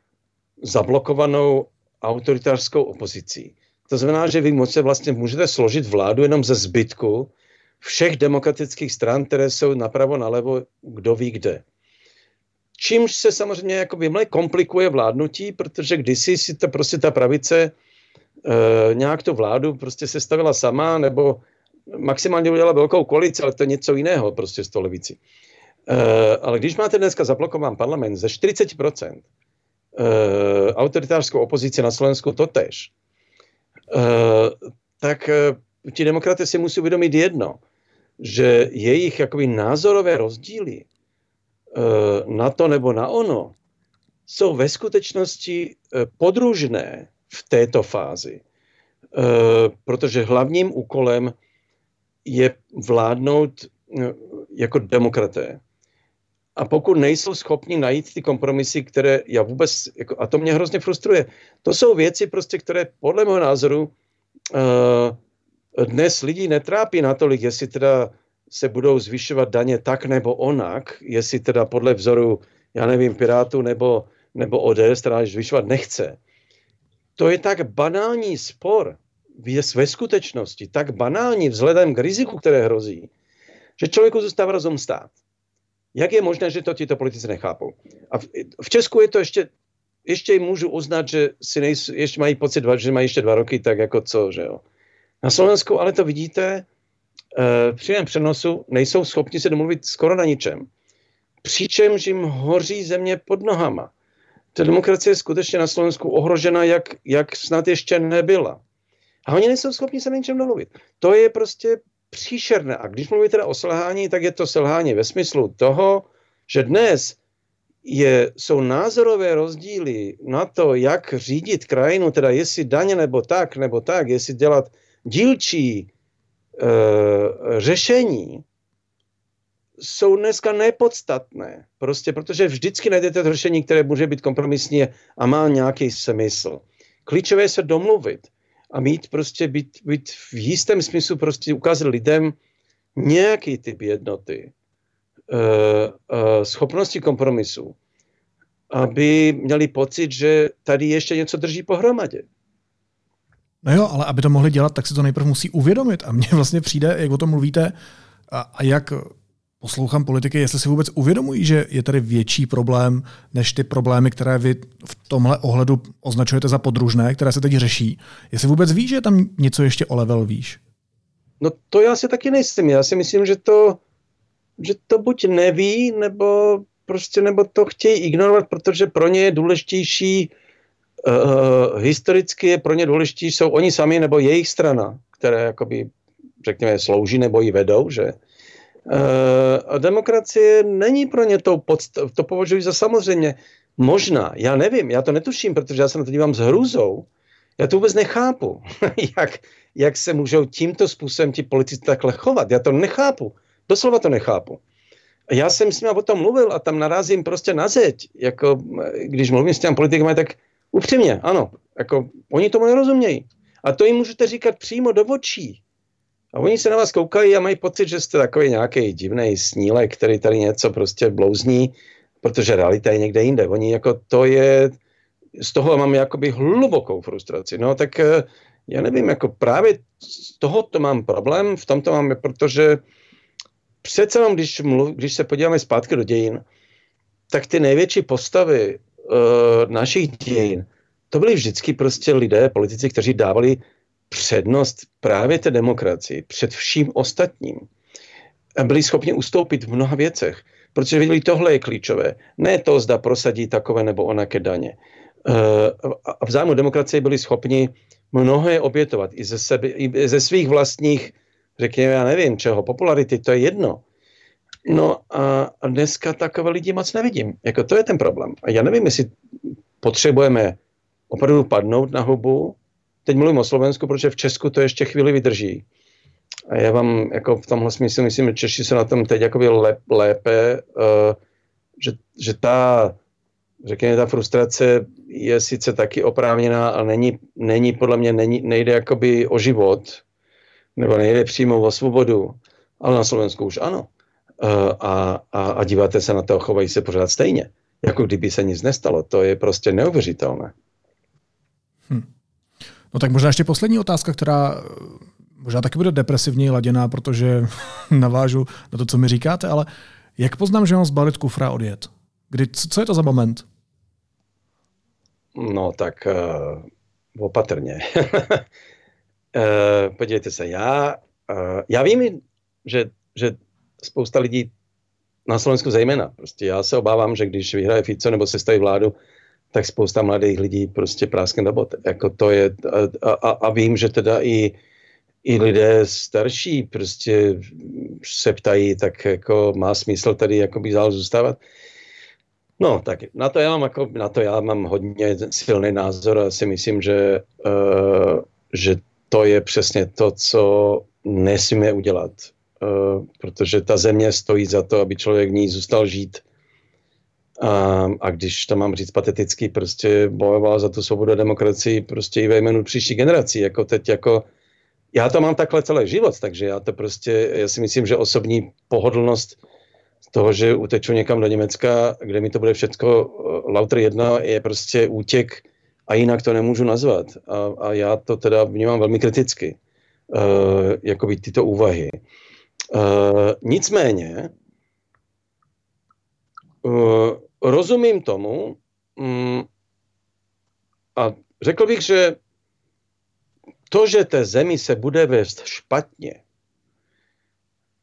zablokovanou autoritářskou opozicí. To znamená, že vy moc vlastně můžete složit vládu jenom ze zbytku všech demokratických stran, které jsou napravo, nalevo, kdo ví kde. Čímž se samozřejmě jako vymle komplikuje vládnutí, protože kdysi si to prostě ta pravice e, nějak tu vládu prostě sestavila sama, nebo maximálně udělala velkou koalici, ale to je něco jiného prostě z toho levici. Uh, ale když máte dneska zablokován parlament ze 40%, uh, eh, autoritářskou opozici na Slovensku to tež, uh, tak uh, ti demokraté si musí uvědomit jedno, že jejich jakoby názorové rozdíly uh, na to nebo na ono jsou ve skutečnosti podružné v této fázi. Uh, protože hlavním úkolem je vládnout eh, jako demokraté. A pokud nejsou schopni najít ty kompromisy, které já vůbec, jako, a to mě hrozně frustruje, to jsou věci prostě, které podle mého názoru uh, dnes lidi netrápí natolik, jestli teda se budou zvyšovat daně tak nebo onak, jestli teda podle vzoru, já nevím, Pirátu nebo, nebo ODS, která zvyšovat nechce. To je tak banální spor, je ve skutečnosti tak banální vzhledem k riziku, které hrozí, že člověku zůstává rozum stát. Jak je možné, že to tyto politici nechápou? A v, v Česku je to ještě, ještě můžu uznat, že si nejsou, ještě mají pocit, že mají ještě dva roky, tak jako co, že jo. Na Slovensku ale to vidíte, e, při přímém přenosu nejsou schopni se domluvit skoro na ničem. Přičemž jim hoří země pod nohama. Ta demokracie je skutečně na Slovensku ohrožena, jak, jak snad ještě nebyla. A oni nejsou schopni se na ničem domluvit. To je prostě příšerné. A když mluví teda o selhání, tak je to selhání ve smyslu toho, že dnes je, jsou názorové rozdíly na to, jak řídit krajinu, teda jestli daně nebo tak, nebo tak, jestli dělat dílčí e, řešení, jsou dneska nepodstatné. Prostě protože vždycky najdete řešení, které může být kompromisní a má nějaký smysl. Klíčové je se domluvit a mít prostě, být, být v jistém smyslu prostě ukázat lidem nějaký typ jednoty, uh, uh, schopnosti kompromisu, aby měli pocit, že tady ještě něco drží pohromadě. No jo, ale aby to mohli dělat, tak si to nejprve musí uvědomit. A mně vlastně přijde, jak o tom mluvíte, a, a jak poslouchám politiky, jestli si vůbec uvědomují, že je tady větší problém než ty problémy, které vy v tomhle ohledu označujete za podružné, které se teď řeší. Jestli vůbec ví, že je tam něco ještě o level výš? No to já si taky nejsem. Já si myslím, že to že to buď neví, nebo prostě nebo to chtějí ignorovat, protože pro ně je důležitější, uh, historicky je pro ně důležitější, jsou oni sami nebo jejich strana, které jakoby, řekněme, slouží nebo ji vedou, že? A demokracie není pro ně tou podstav, to považuji za samozřejmě. Možná, já nevím, já to netuším, protože já se na to dívám s hrůzou. Já to vůbec nechápu, jak, jak se můžou tímto způsobem ti politici takhle chovat. Já to nechápu. Doslova to nechápu. Já jsem s nimi o tom mluvil a tam narazím prostě na zeď. Jako, když mluvím s těmi politikami, tak upřímně, ano. Jako, oni tomu nerozumějí. A to jim můžete říkat přímo do očí. A oni se na vás koukají a mají pocit, že jste takový nějaký divný snílek, který tady něco prostě blouzní, protože realita je někde jinde. Oni jako to je, z toho mám jakoby hlubokou frustraci. No tak eh, já nevím, jako právě z toho to mám problém, v tomto mám, protože přece jenom, když, mluv, když se podíváme zpátky do dějin, tak ty největší postavy uh, našich dějin, to byli vždycky prostě lidé, politici, kteří dávali přednost právě té demokracii před vším ostatním. A byli schopni ustoupit v mnoha věcech, protože viděli, tohle je klíčové. Ne to, zda prosadí takové nebo onaké daně. Uh, a v zájmu demokracie byli schopni mnohé obětovat i ze, sebe, i ze svých vlastních řekněme, já nevím čeho, popularity, to je jedno. No a dneska takové lidi moc nevidím. Jako to je ten problém. A já nevím, jestli potřebujeme opravdu padnout na hubu. Teď mluvím o Slovensku, protože v Česku to ještě chvíli vydrží. A já vám jako v tomhle smyslu myslím, že Češi se na tom teď jakoby lép, lépe, uh, že, že ta, řekněme, ta frustrace je sice taky oprávněná, ale není, není podle mě, není, nejde jakoby o život, nebo nejde přímo o svobodu, ale na Slovensku už ano. E, a, a, a díváte se na to, chovají se pořád stejně, jako kdyby se nic nestalo. To je prostě neuvěřitelné. No tak možná ještě poslední otázka, která e, možná taky bude depresivně laděná, protože navážu na to, co mi říkáte, ale jak poznám, že mám zbalit kufra a odjet? Kdy, co je to za moment? No tak uh, opatrně. Uh, podívejte se, já, uh, já vím, že, že spousta lidí na Slovensku zejména, prostě já se obávám, že když vyhraje Fico nebo se staví vládu, tak spousta mladých lidí prostě práskne do bot. Jako to je, a, a, a vím, že teda i, i lidé starší prostě se ptají, tak jako má smysl tady jako by dál zůstávat. No, tak na to já mám, jako, na to já mám hodně silný názor a si myslím, že, uh, že to je přesně to, co nesmíme udělat. Uh, protože ta země stojí za to, aby člověk v ní zůstal žít. A, a když to mám říct pateticky, prostě bojoval za tu svobodu a demokracii prostě i ve jménu příští generací. Jako teď jako, já to mám takhle celý život, takže já to prostě, já si myslím, že osobní pohodlnost toho, že uteču někam do Německa, kde mi to bude všechno eh, lauter jedna, je prostě útěk a jinak to nemůžu nazvat. A, a já to teda vnímám velmi kriticky, uh, jakoby tyto úvahy. Uh, nicméně, rozumím tomu um, a řekl bych, že to, že té zemi se bude vést špatně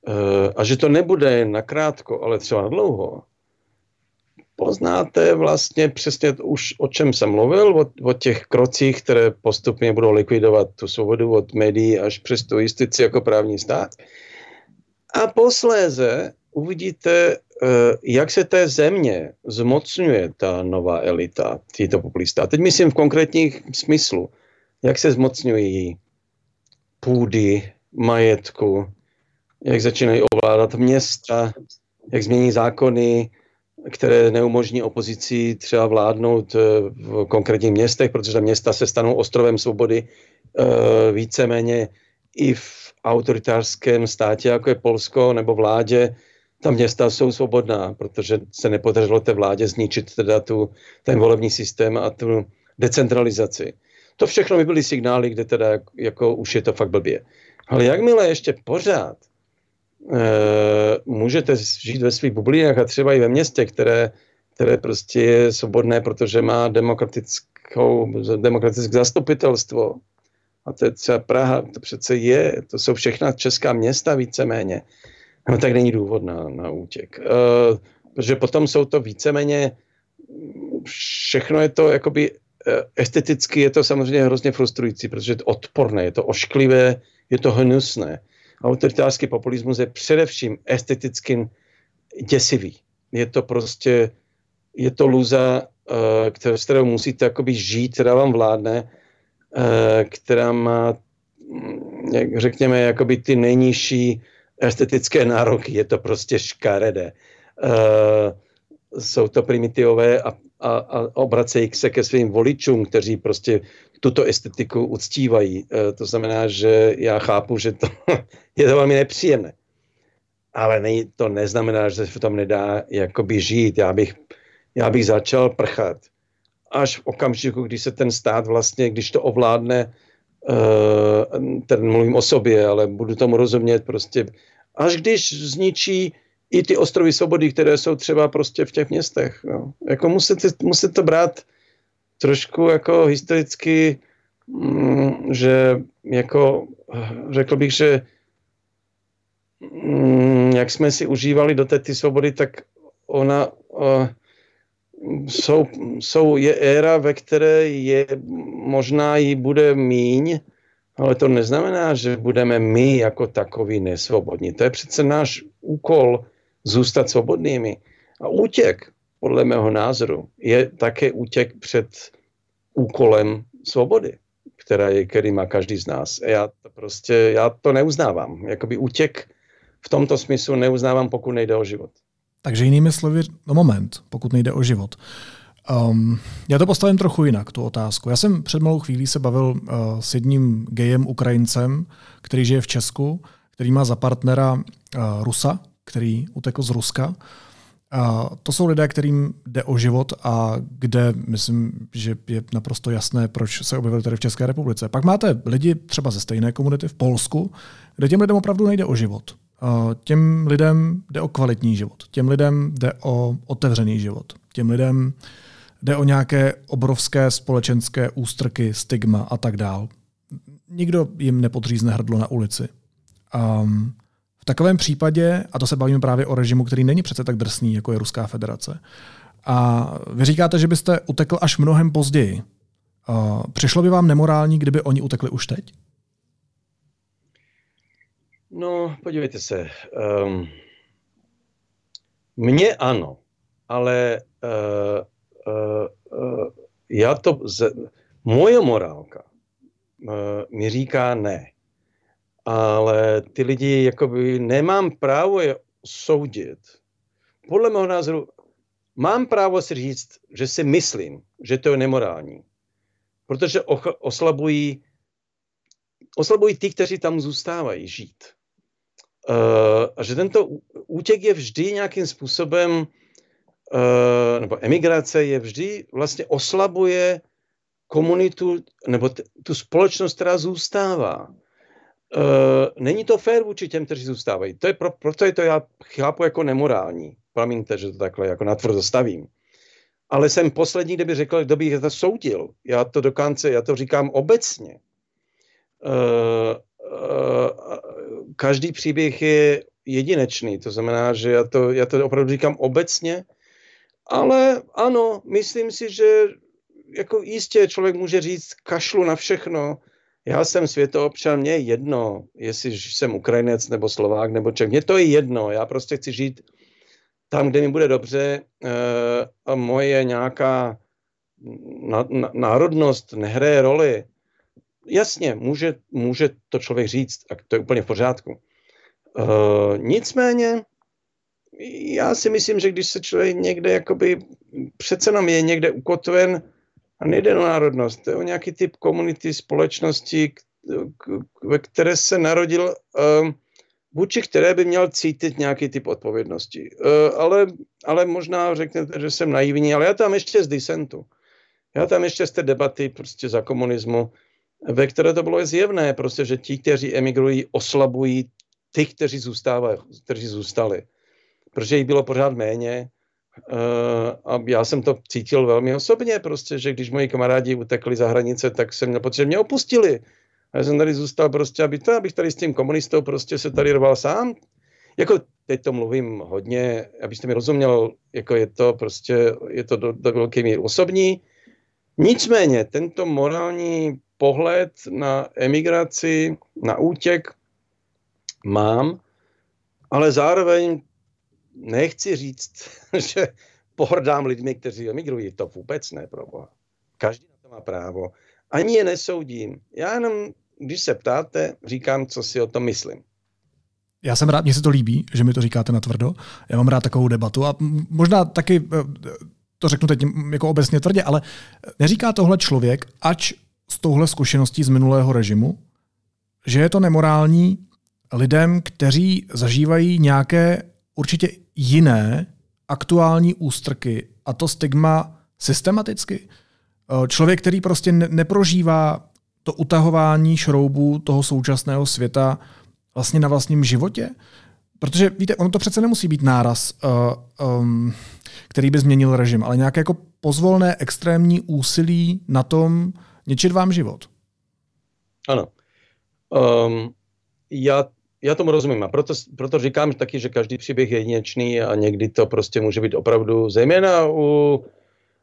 uh, a že to nebude jen nakrátko, ale třeba dlouho, poznáte vlastně přesně už, o čem jsem mluvil, o, o těch krocích, které postupně budou likvidovat tu svobodu od médií až přes tu justici jako právní stát. A posléze uvidíte, eh, jak se té země zmocňuje ta nová elita, tyto populista. Teď myslím v konkrétních smyslu, jak se zmocňují půdy, majetku, jak začínají ovládat města, jak změní zákony, které neumožní opozici třeba vládnout eh, v konkrétních městech, protože ta města se stanou ostrovem svobody eh, víceméně i v autoritářském státě, jako je Polsko nebo vládě, ta města jsou svobodná, protože se nepodařilo té vládě zničit teda tu, ten volební systém a tu decentralizaci. To všechno by byly signály, kde teda jako už je to fakt blbě. Ale jakmile ještě pořád Eh, můžete žít ve svých bublinách a třeba i ve městě, které, které prostě je svobodné, protože má demokratickou, demokratické zastupitelstvo. A to je třeba Praha, to přece je, to jsou všechna česká města víceméně. No tak není důvod na, na útěk. Uh, protože potom jsou to víceméně, všechno je to jakoby eh, esteticky je to samozřejmě hrozně frustrující, protože je to odporné, je to ošklivé, je to hnusné. Autoritářský populismus je především esteticky děsivý. Je to prostě, je to luza, uh, které, s kterou musíte jakoby žít, která vám vládne, která má, jak řekněme, jakoby ty nejnižší estetické nároky. Je to prostě škaredé. Uh, jsou to primitivové a, a, a obracejí se ke svým voličům, kteří prostě tuto estetiku uctívají. Uh, to znamená, že já chápu, že to je to velmi nepříjemné. Ale ne, to neznamená, že se v tom nedá jakoby žít. Já bych, já bych začal prchat. Až v okamžiku, kdy se ten stát vlastně, když to ovládne, ten mluvím o sobě, ale budu tomu rozumět prostě, až když zničí i ty ostrovy svobody, které jsou třeba prostě v těch městech. No. Jako musíte, musíte to brát trošku jako historicky, mm, že jako řekl bych, že mm, jak jsme si užívali do té ty svobody, tak ona uh, jsou, jsou, je éra, ve které je možná jí bude míň, ale to neznamená, že budeme my jako takový nesvobodní. To je přece náš úkol zůstat svobodnými. A útěk, podle mého názoru, je také útěk před úkolem svobody, která je, který má každý z nás. A já to prostě, já to neuznávám. Jakoby útěk v tomto smyslu neuznávám, pokud nejde o život. Takže jinými slovy, no moment, pokud nejde o život. Um, já to postavím trochu jinak, tu otázku. Já jsem před malou chvílí se bavil uh, s jedním gejem Ukrajincem, který žije v Česku, který má za partnera uh, Rusa, který utekl z Ruska. A to jsou lidé, kterým jde o život a kde myslím, že je naprosto jasné, proč se objevili tady v České republice. Pak máte lidi třeba ze stejné komunity v Polsku, kde těm lidem opravdu nejde o život. Těm lidem jde o kvalitní život. Těm lidem jde o otevřený život. Těm lidem jde o nějaké obrovské společenské ústrky, stigma a tak dál. Nikdo jim nepodřízne hrdlo na ulici. Um, v takovém případě, a to se bavíme právě o režimu, který není přece tak drsný, jako je Ruská federace, a vy říkáte, že byste utekl až mnohem později. Uh, přišlo by vám nemorální, kdyby oni utekli už teď? No, podívejte se. Um, mně ano, ale uh, uh, uh, já to, z, moje morálka uh, mi říká ne ale ty lidi, jakoby nemám právo je soudit. Podle mého názoru mám právo si říct, že si myslím, že to je nemorální, protože oslabují, oslabují ty, kteří tam zůstávají žít. Uh, a že tento útěk je vždy nějakým způsobem, uh, nebo emigrace je vždy vlastně oslabuje komunitu nebo t- tu společnost, která zůstává. Uh, není to fér vůči těm, kteří zůstávají. To je pro, proto je to já chápu jako nemorální. Promiňte, že to takhle jako natvrdo stavím. Ale jsem poslední, kdyby řekl, kdo by to soudil. Já to dokonce, já to říkám obecně. Každý příběh je jedinečný, to znamená, že já to, já to opravdu říkám obecně, ale ano, myslím si, že jako jistě člověk může říct kašlu na všechno, já jsem světoobčan, mě je jedno, jestli jsem Ukrajinec nebo Slovák nebo Čech. Mně to je jedno, já prostě chci žít tam, kde mi bude dobře eh, a moje nějaká národnost nehraje roli. Jasně, může, může to člověk říct, a to je úplně v pořádku. Uh, nicméně, já si myslím, že když se člověk někde jakoby přece nám je někde ukotven, a nejde o národnost, to je o nějaký typ komunity, společnosti, ve které se narodil, um, vůči které by měl cítit nějaký typ odpovědnosti. Uh, ale, ale možná řeknete, že jsem naivní, ale já tam ještě z disentu. Já tam ještě z té debaty prostě za komunismu, ve které to bylo zjevné, prostě, že ti, kteří emigrují, oslabují ty, kteří, zůstávají, kteří zůstali. Protože jich bylo pořád méně, Uh, a já jsem to cítil velmi osobně, prostě, že když moji kamarádi utekli za hranice, tak jsem měl pocit, že mě opustili. A já jsem tady zůstal prostě, aby to, abych tady s tím komunistou prostě se tady rval sám. jako teď to mluvím hodně, abyste mi rozuměl, jako je to prostě, je to do, do velké míry osobní. Nicméně tento morální pohled na emigraci, na útěk mám, ale zároveň nechci říct, že pohrdám lidmi, kteří emigrují. To vůbec ne, pro boha. Každý na to má právo. Ani je nesoudím. Já jenom, když se ptáte, říkám, co si o tom myslím. Já jsem rád, mně se to líbí, že mi to říkáte na tvrdo. Já mám rád takovou debatu a možná taky eh, to řeknu teď jako obecně tvrdě, ale neříká tohle člověk, ač s touhle zkušeností z minulého režimu, že je to nemorální lidem, kteří zažívají nějaké určitě jiné aktuální ústrky a to stigma systematicky. Eh, člověk, který prostě neprožívá to utahování šroubů toho současného světa vlastně na vlastním životě, protože víte, ono to přece nemusí být náraz, uh, um, který by změnil režim, ale nějaké jako pozvolné extrémní úsilí na tom něčit vám život. Ano. Um, já já tomu rozumím a proto, proto říkám taky, že každý příběh je jedinečný a někdy to prostě může být opravdu, zejména u,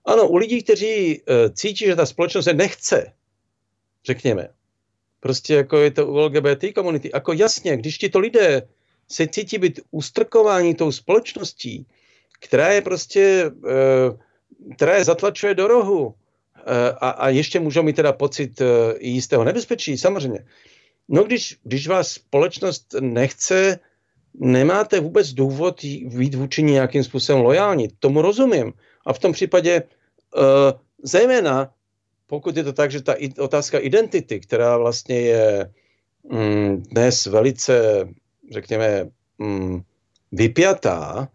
ano, u lidí, kteří uh, cítí, že ta společnost je nechce, řekněme. Prostě jako je to u LGBT komunity. Jako jasně, když ti to lidé se cítí být ustrkováni tou společností, která je prostě, uh, která je zatlačuje do rohu a, a ještě můžou mít teda pocit uh, jistého nebezpečí, samozřejmě. No když, když vás společnost nechce, nemáte vůbec důvod být vůči nějakým způsobem lojální. Tomu rozumím. A v tom případě uh, zejména, pokud je to tak, že ta otázka identity, která vlastně je mm, dnes velice, řekněme, mm, vypjatá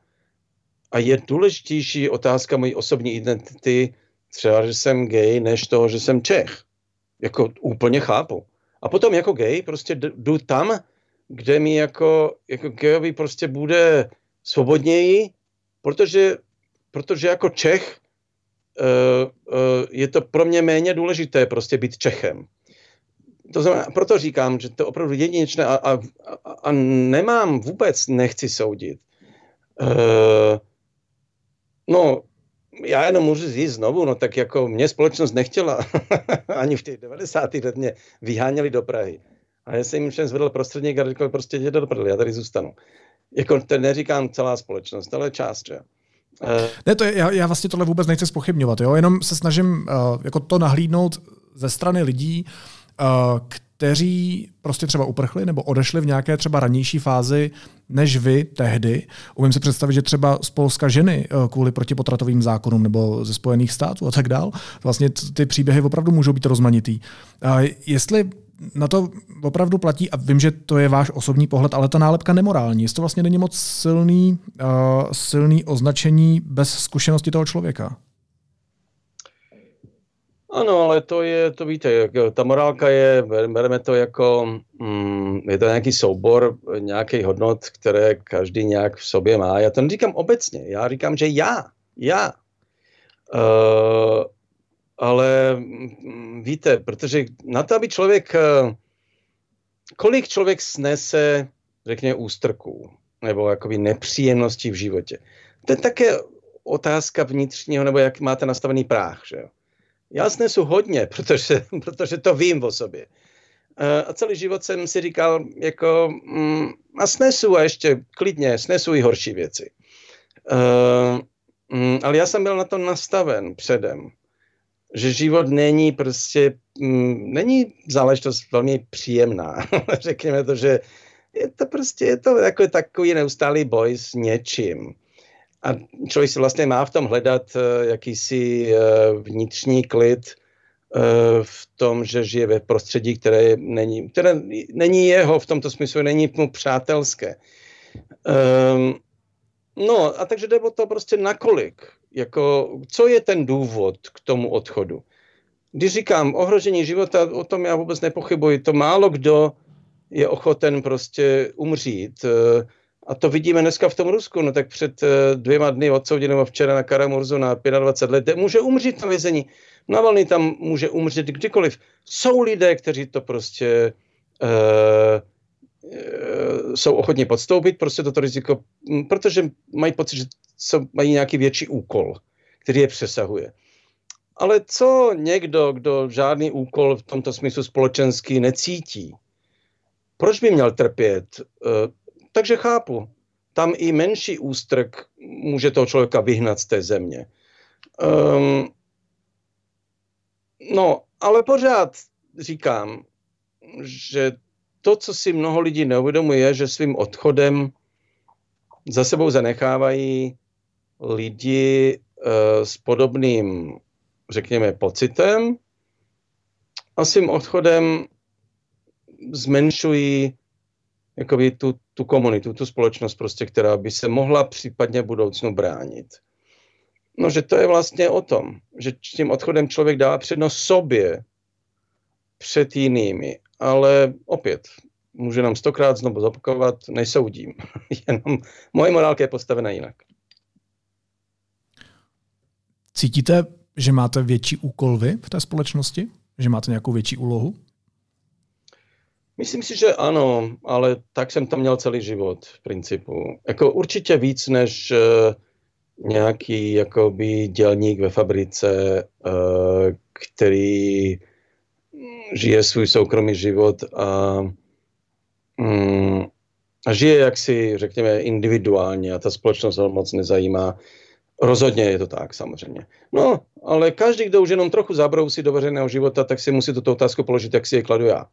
a je důležitější otázka mojí osobní identity, třeba, že jsem gay, než toho, že jsem Čech. Jako úplně chápu. A potom jako gay prostě jdu tam, kde mi jako, jako gayovi prostě bude svobodněji, protože, protože jako Čech uh, uh, je to pro mě méně důležité prostě být Čechem. To znamená, proto říkám, že to je opravdu jedinečné a, a, a nemám vůbec, nechci soudit. Uh, no, já jenom můžu říct znovu, no tak jako mě společnost nechtěla, ani v těch 90. letech mě vyháněli do Prahy. A já jsem jim všem zvedl prostředník a řekl, prostě jděte do prdele, já tady zůstanu. Jako to neříkám celá společnost, ale část, že? Uh, ne, to je, já, já vlastně tohle vůbec nechci spochybňovat, jo? jenom se snažím uh, jako to nahlídnout ze strany lidí, uh, kteří prostě třeba uprchli nebo odešli v nějaké třeba ranější fázi než vy tehdy. Umím si představit, že třeba z Polska ženy eh, kvůli protipotratovým zákonům nebo ze Spojených států a tak dál. Vlastně ty příběhy opravdu můžou být rozmanitý. A jestli na to opravdu platí, a vím, že to je váš osobní pohled, ale ta nálepka nemorální, jestli to vlastně není moc silný, uh, silný označení bez zkušenosti toho člověka. Ano, ale to je, to víte, ta morálka je, bereme to jako, mm, je to nějaký soubor nějakých hodnot, které každý nějak v sobě má. Já to neříkám obecně, já říkám, že já, já. Uh, ale mm, víte, protože na to, aby člověk, uh, kolik člověk snese, řekněme, ústrků, nebo jakoby nepříjemností v životě. To je také otázka vnitřního, nebo jak máte nastavený práh, že jo. Já snesu hodně, protože, protože to vím o sobě. Eh, a celý život jsem si říkal, jako, mm, a snesu a ještě klidně, snesu i horší věci. Uh, mm, ale já jsem byl na to nastaven předem, že život není prostě, mm, není záležitost velmi příjemná. Řekněme to, že je to prostě, je to jako takový neustálý boj s něčím. A člověk si vlastně má v tom hledat uh, jakýsi uh, vnitřní klid uh, v tom, že žije ve prostředí, které není, které není jeho, v tomto smyslu není mu přátelské. Um, no a takže jde o to prostě nakolik, jako, co je ten důvod k tomu odchodu. Když říkám ohrožení života, o tom já vůbec nepochybuji, to málo kdo je ochoten prostě umřít. A to vidíme dneska v tom Rusku. No tak před uh, dvěma dny odsouděného včera na Karamurzu na 25 let může umřít na vězení. Navalný tam může umřít kdykoliv. Jsou lidé, kteří to prostě uh, uh, jsou ochotně podstoupit prostě toto riziko, protože mají pocit, že jsou, mají nějaký větší úkol, který je přesahuje. Ale co někdo, kdo žádný úkol v tomto smyslu společenský necítí, proč by měl trpět? Takže chápu, tam i menší ústrk může toho člověka vyhnat z té země. Um, no, ale pořád říkám, že to, co si mnoho lidí neuvědomuje, že svým odchodem za sebou zanechávají lidi uh, s podobným, řekněme, pocitem a svým odchodem zmenšují jakoby tu, tu komunitu, tu společnost prostě, která by se mohla případně v budoucnu bránit. No, že to je vlastně o tom, že tím odchodem člověk dá přednost sobě před jinými. Ale opět, může nám stokrát znovu zopakovat, nesoudím. Jenom moje morálka je postavena jinak. Cítíte, že máte větší úkol vy v té společnosti? Že máte nějakou větší úlohu? Myslím si, že ano, ale tak jsem tam měl celý život v principu. Jako určitě víc než uh, nějaký jakoby dělník ve fabrice, uh, který žije svůj soukromý život a, um, a žije jaksi, řekněme, individuálně a ta společnost ho moc nezajímá. Rozhodně je to tak, samozřejmě. No, ale každý, kdo už jenom trochu zabrousí do veřejného života, tak si musí tuto otázku položit, jak si je kladu já.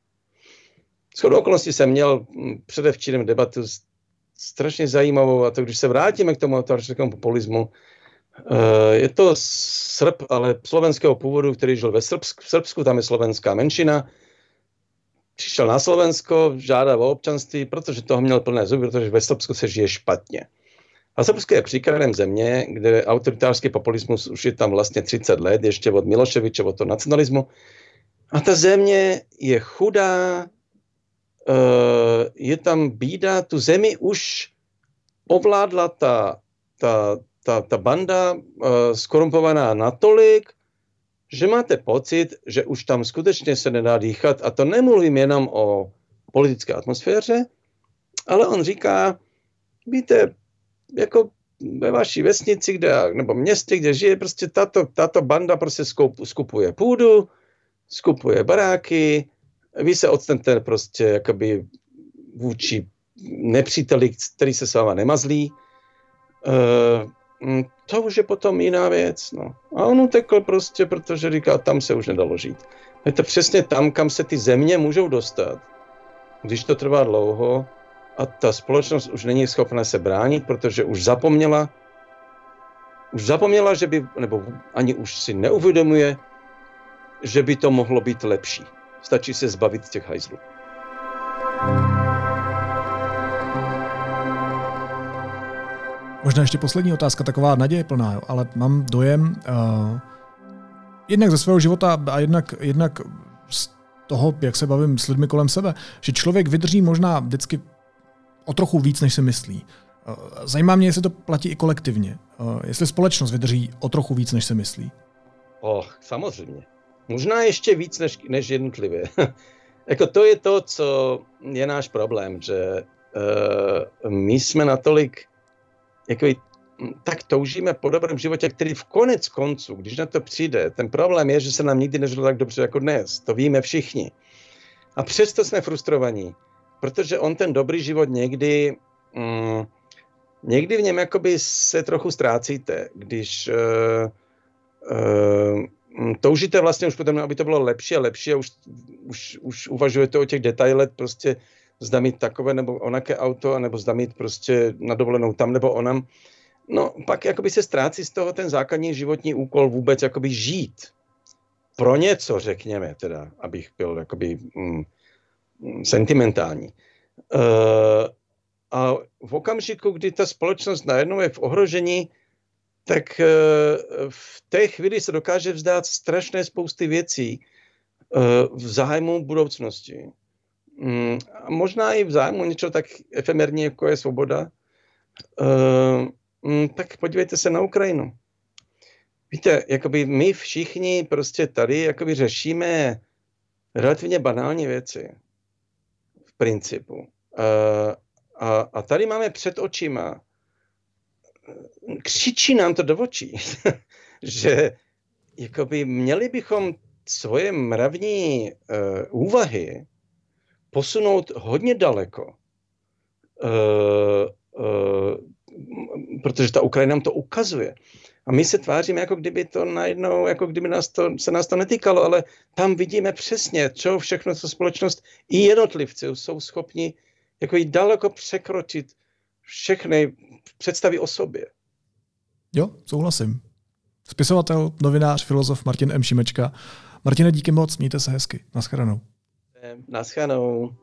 Shodou okolností jsem měl hm, předevčírem debatu strašně zajímavou, a to když se vrátíme k tomu autoritářskému populismu, eh, je to Srb, ale slovenského původu, který žil ve Srbsku, v Srbsku, tam je slovenská menšina, přišel na Slovensko, žádal o občanství, protože toho měl plné zuby, protože ve Srbsku se žije špatně. A Srbsko je příkladem země, kde autoritářský populismus už je tam vlastně 30 let, ještě od Miloševiče, od toho nacionalismu. A ta země je chudá, je tam bída, tu zemi už ovládla ta, ta, ta, ta banda uh, skorumpovaná natolik, že máte pocit, že už tam skutečně se nedá dýchat. A to nemluvím jenom o politické atmosféře, ale on říká, víte, jako ve vaší vesnici, kde, nebo městě, kde žije, prostě tato, tato banda prostě skupuje půdu, skupuje baráky, vy se odstanete prostě jakoby vůči nepříteli, který se s váma nemazlí, uh, to už je potom jiná věc. No. A on utekl prostě, protože říká, tam se už nedalo žít. Je to přesně tam, kam se ty země můžou dostat, když to trvá dlouho a ta společnost už není schopna se bránit, protože už zapomněla, už zapomněla, že by, nebo ani už si neuvědomuje, že by to mohlo být lepší. Stačí se zbavit těch hajzlů. Možná ještě poslední otázka, taková naděje plná, jo, ale mám dojem, uh, jednak ze svého života a jednak, jednak z toho, jak se bavím s lidmi kolem sebe, že člověk vydrží možná vždycky o trochu víc, než si myslí. Uh, zajímá mě, jestli to platí i kolektivně. Uh, jestli společnost vydrží o trochu víc, než si myslí. Oh, samozřejmě. Možná ještě víc než, než jednotlivě. jako to je to, co je náš problém, že uh, my jsme natolik jako tak toužíme po dobrém životě, který v konec konců, když na to přijde, ten problém je, že se nám nikdy nežilo tak dobře jako dnes. To víme všichni. A přesto jsme frustrovaní, protože on ten dobrý život někdy, mm, někdy v něm jakoby se trochu ztrácíte, když uh, uh, toužíte vlastně už potom, aby to bylo lepší a lepší a už, už, už uvažujete o těch detailech, prostě zda mít takové nebo onaké auto, nebo zda mít prostě na dovolenou tam nebo onam. No pak jakoby se ztrácí z toho ten základní životní úkol vůbec jakoby žít. Pro něco, řekněme, teda, abych byl jakoby mm, mm sentimentální. Uh, a v okamžiku, kdy ta společnost najednou je v ohrožení, tak eh, v té chvíli se dokáže vzdát strašné spousty věcí eh, v zájmu budoucnosti. Mm, a možná i v zájmu něčeho tak efemerní, jako je svoboda. Eh, mm, tak podívejte se na Ukrajinu. Víte, jakoby my všichni prostě tady jakoby řešíme relativně banální věci v principu. A, a tady máme před očima, křičí nám to do očí, že jakoby měli bychom svoje mravní uh, úvahy posunout hodně daleko, uh, uh, protože ta Ukrajina nám to ukazuje. A my se tváříme, jako kdyby to najednou, jako kdyby nás to, se nás to netýkalo, ale tam vidíme přesně, co všechno, co společnost i jednotlivci jsou schopni jako i daleko překročit všechny představy o sobě. Jo, souhlasím. Spisovatel, novinář, filozof Martin M. Šimečka. Martine, díky moc, mějte se hezky. Naschledanou. Naschledanou.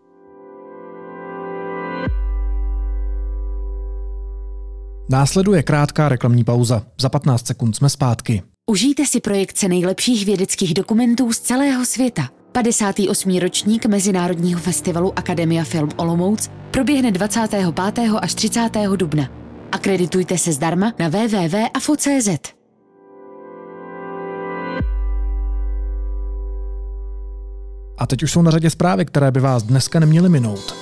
Následuje krátká reklamní pauza. Za 15 sekund jsme zpátky. Užijte si projekce nejlepších vědeckých dokumentů z celého světa. 58. ročník Mezinárodního festivalu Akademia Film Olomouc proběhne 25. až 30. dubna. Akreditujte se zdarma na www.afo.cz. A teď už jsou na řadě zprávy, které by vás dneska neměly minout.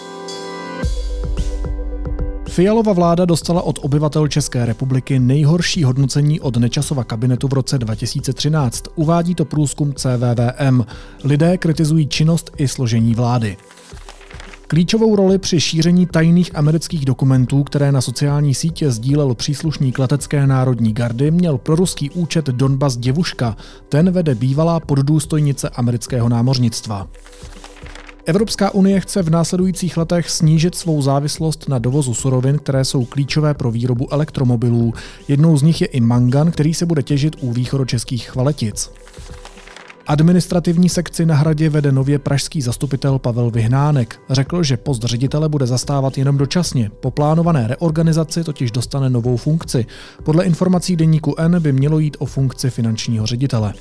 Fialova vláda dostala od obyvatel České republiky nejhorší hodnocení od Nečasova kabinetu v roce 2013. Uvádí to průzkum CVVM. Lidé kritizují činnost i složení vlády. Klíčovou roli při šíření tajných amerických dokumentů, které na sociální sítě sdílel příslušník letecké národní gardy, měl proruský účet Donbas Děvuška. Ten vede bývalá poddůstojnice amerického námořnictva. Evropská unie chce v následujících letech snížit svou závislost na dovozu surovin, které jsou klíčové pro výrobu elektromobilů. Jednou z nich je i mangan, který se bude těžit u východočeských chvaletic. Administrativní sekci na hradě vede nově pražský zastupitel Pavel Vyhnánek. Řekl, že post ředitele bude zastávat jenom dočasně. Po plánované reorganizaci totiž dostane novou funkci. Podle informací deníku N by mělo jít o funkci finančního ředitele.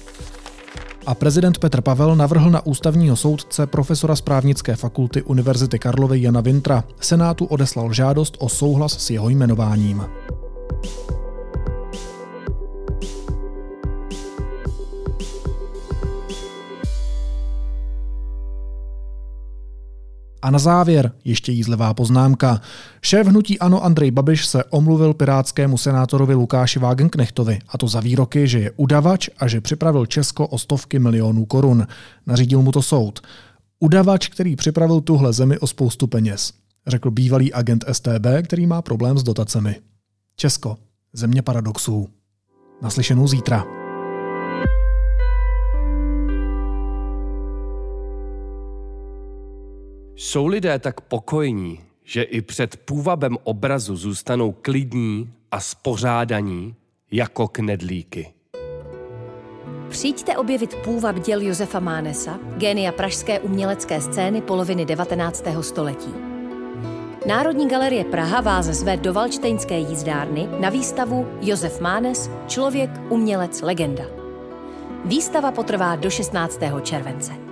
A prezident Petr Pavel navrhl na ústavního soudce profesora správnické fakulty Univerzity Karlovy Jana Vintra. Senátu odeslal žádost o souhlas s jeho jmenováním. A na závěr ještě jízlivá poznámka. Šéf hnutí Ano Andrej Babiš se omluvil pirátskému senátorovi Lukáši Wagenknechtovi, a to za výroky, že je udavač a že připravil Česko o stovky milionů korun. Nařídil mu to soud. Udavač, který připravil tuhle zemi o spoustu peněz, řekl bývalý agent STB, který má problém s dotacemi. Česko, země paradoxů. Naslyšenou zítra. Jsou lidé tak pokojní, že i před půvabem obrazu zůstanou klidní a spořádaní jako knedlíky. Přijďte objevit půvab děl Josefa Mánesa, génia pražské umělecké scény poloviny 19. století. Národní galerie Praha vás zve do Valčtejnské jízdárny na výstavu Josef Mánes – Člověk, umělec, legenda. Výstava potrvá do 16. července.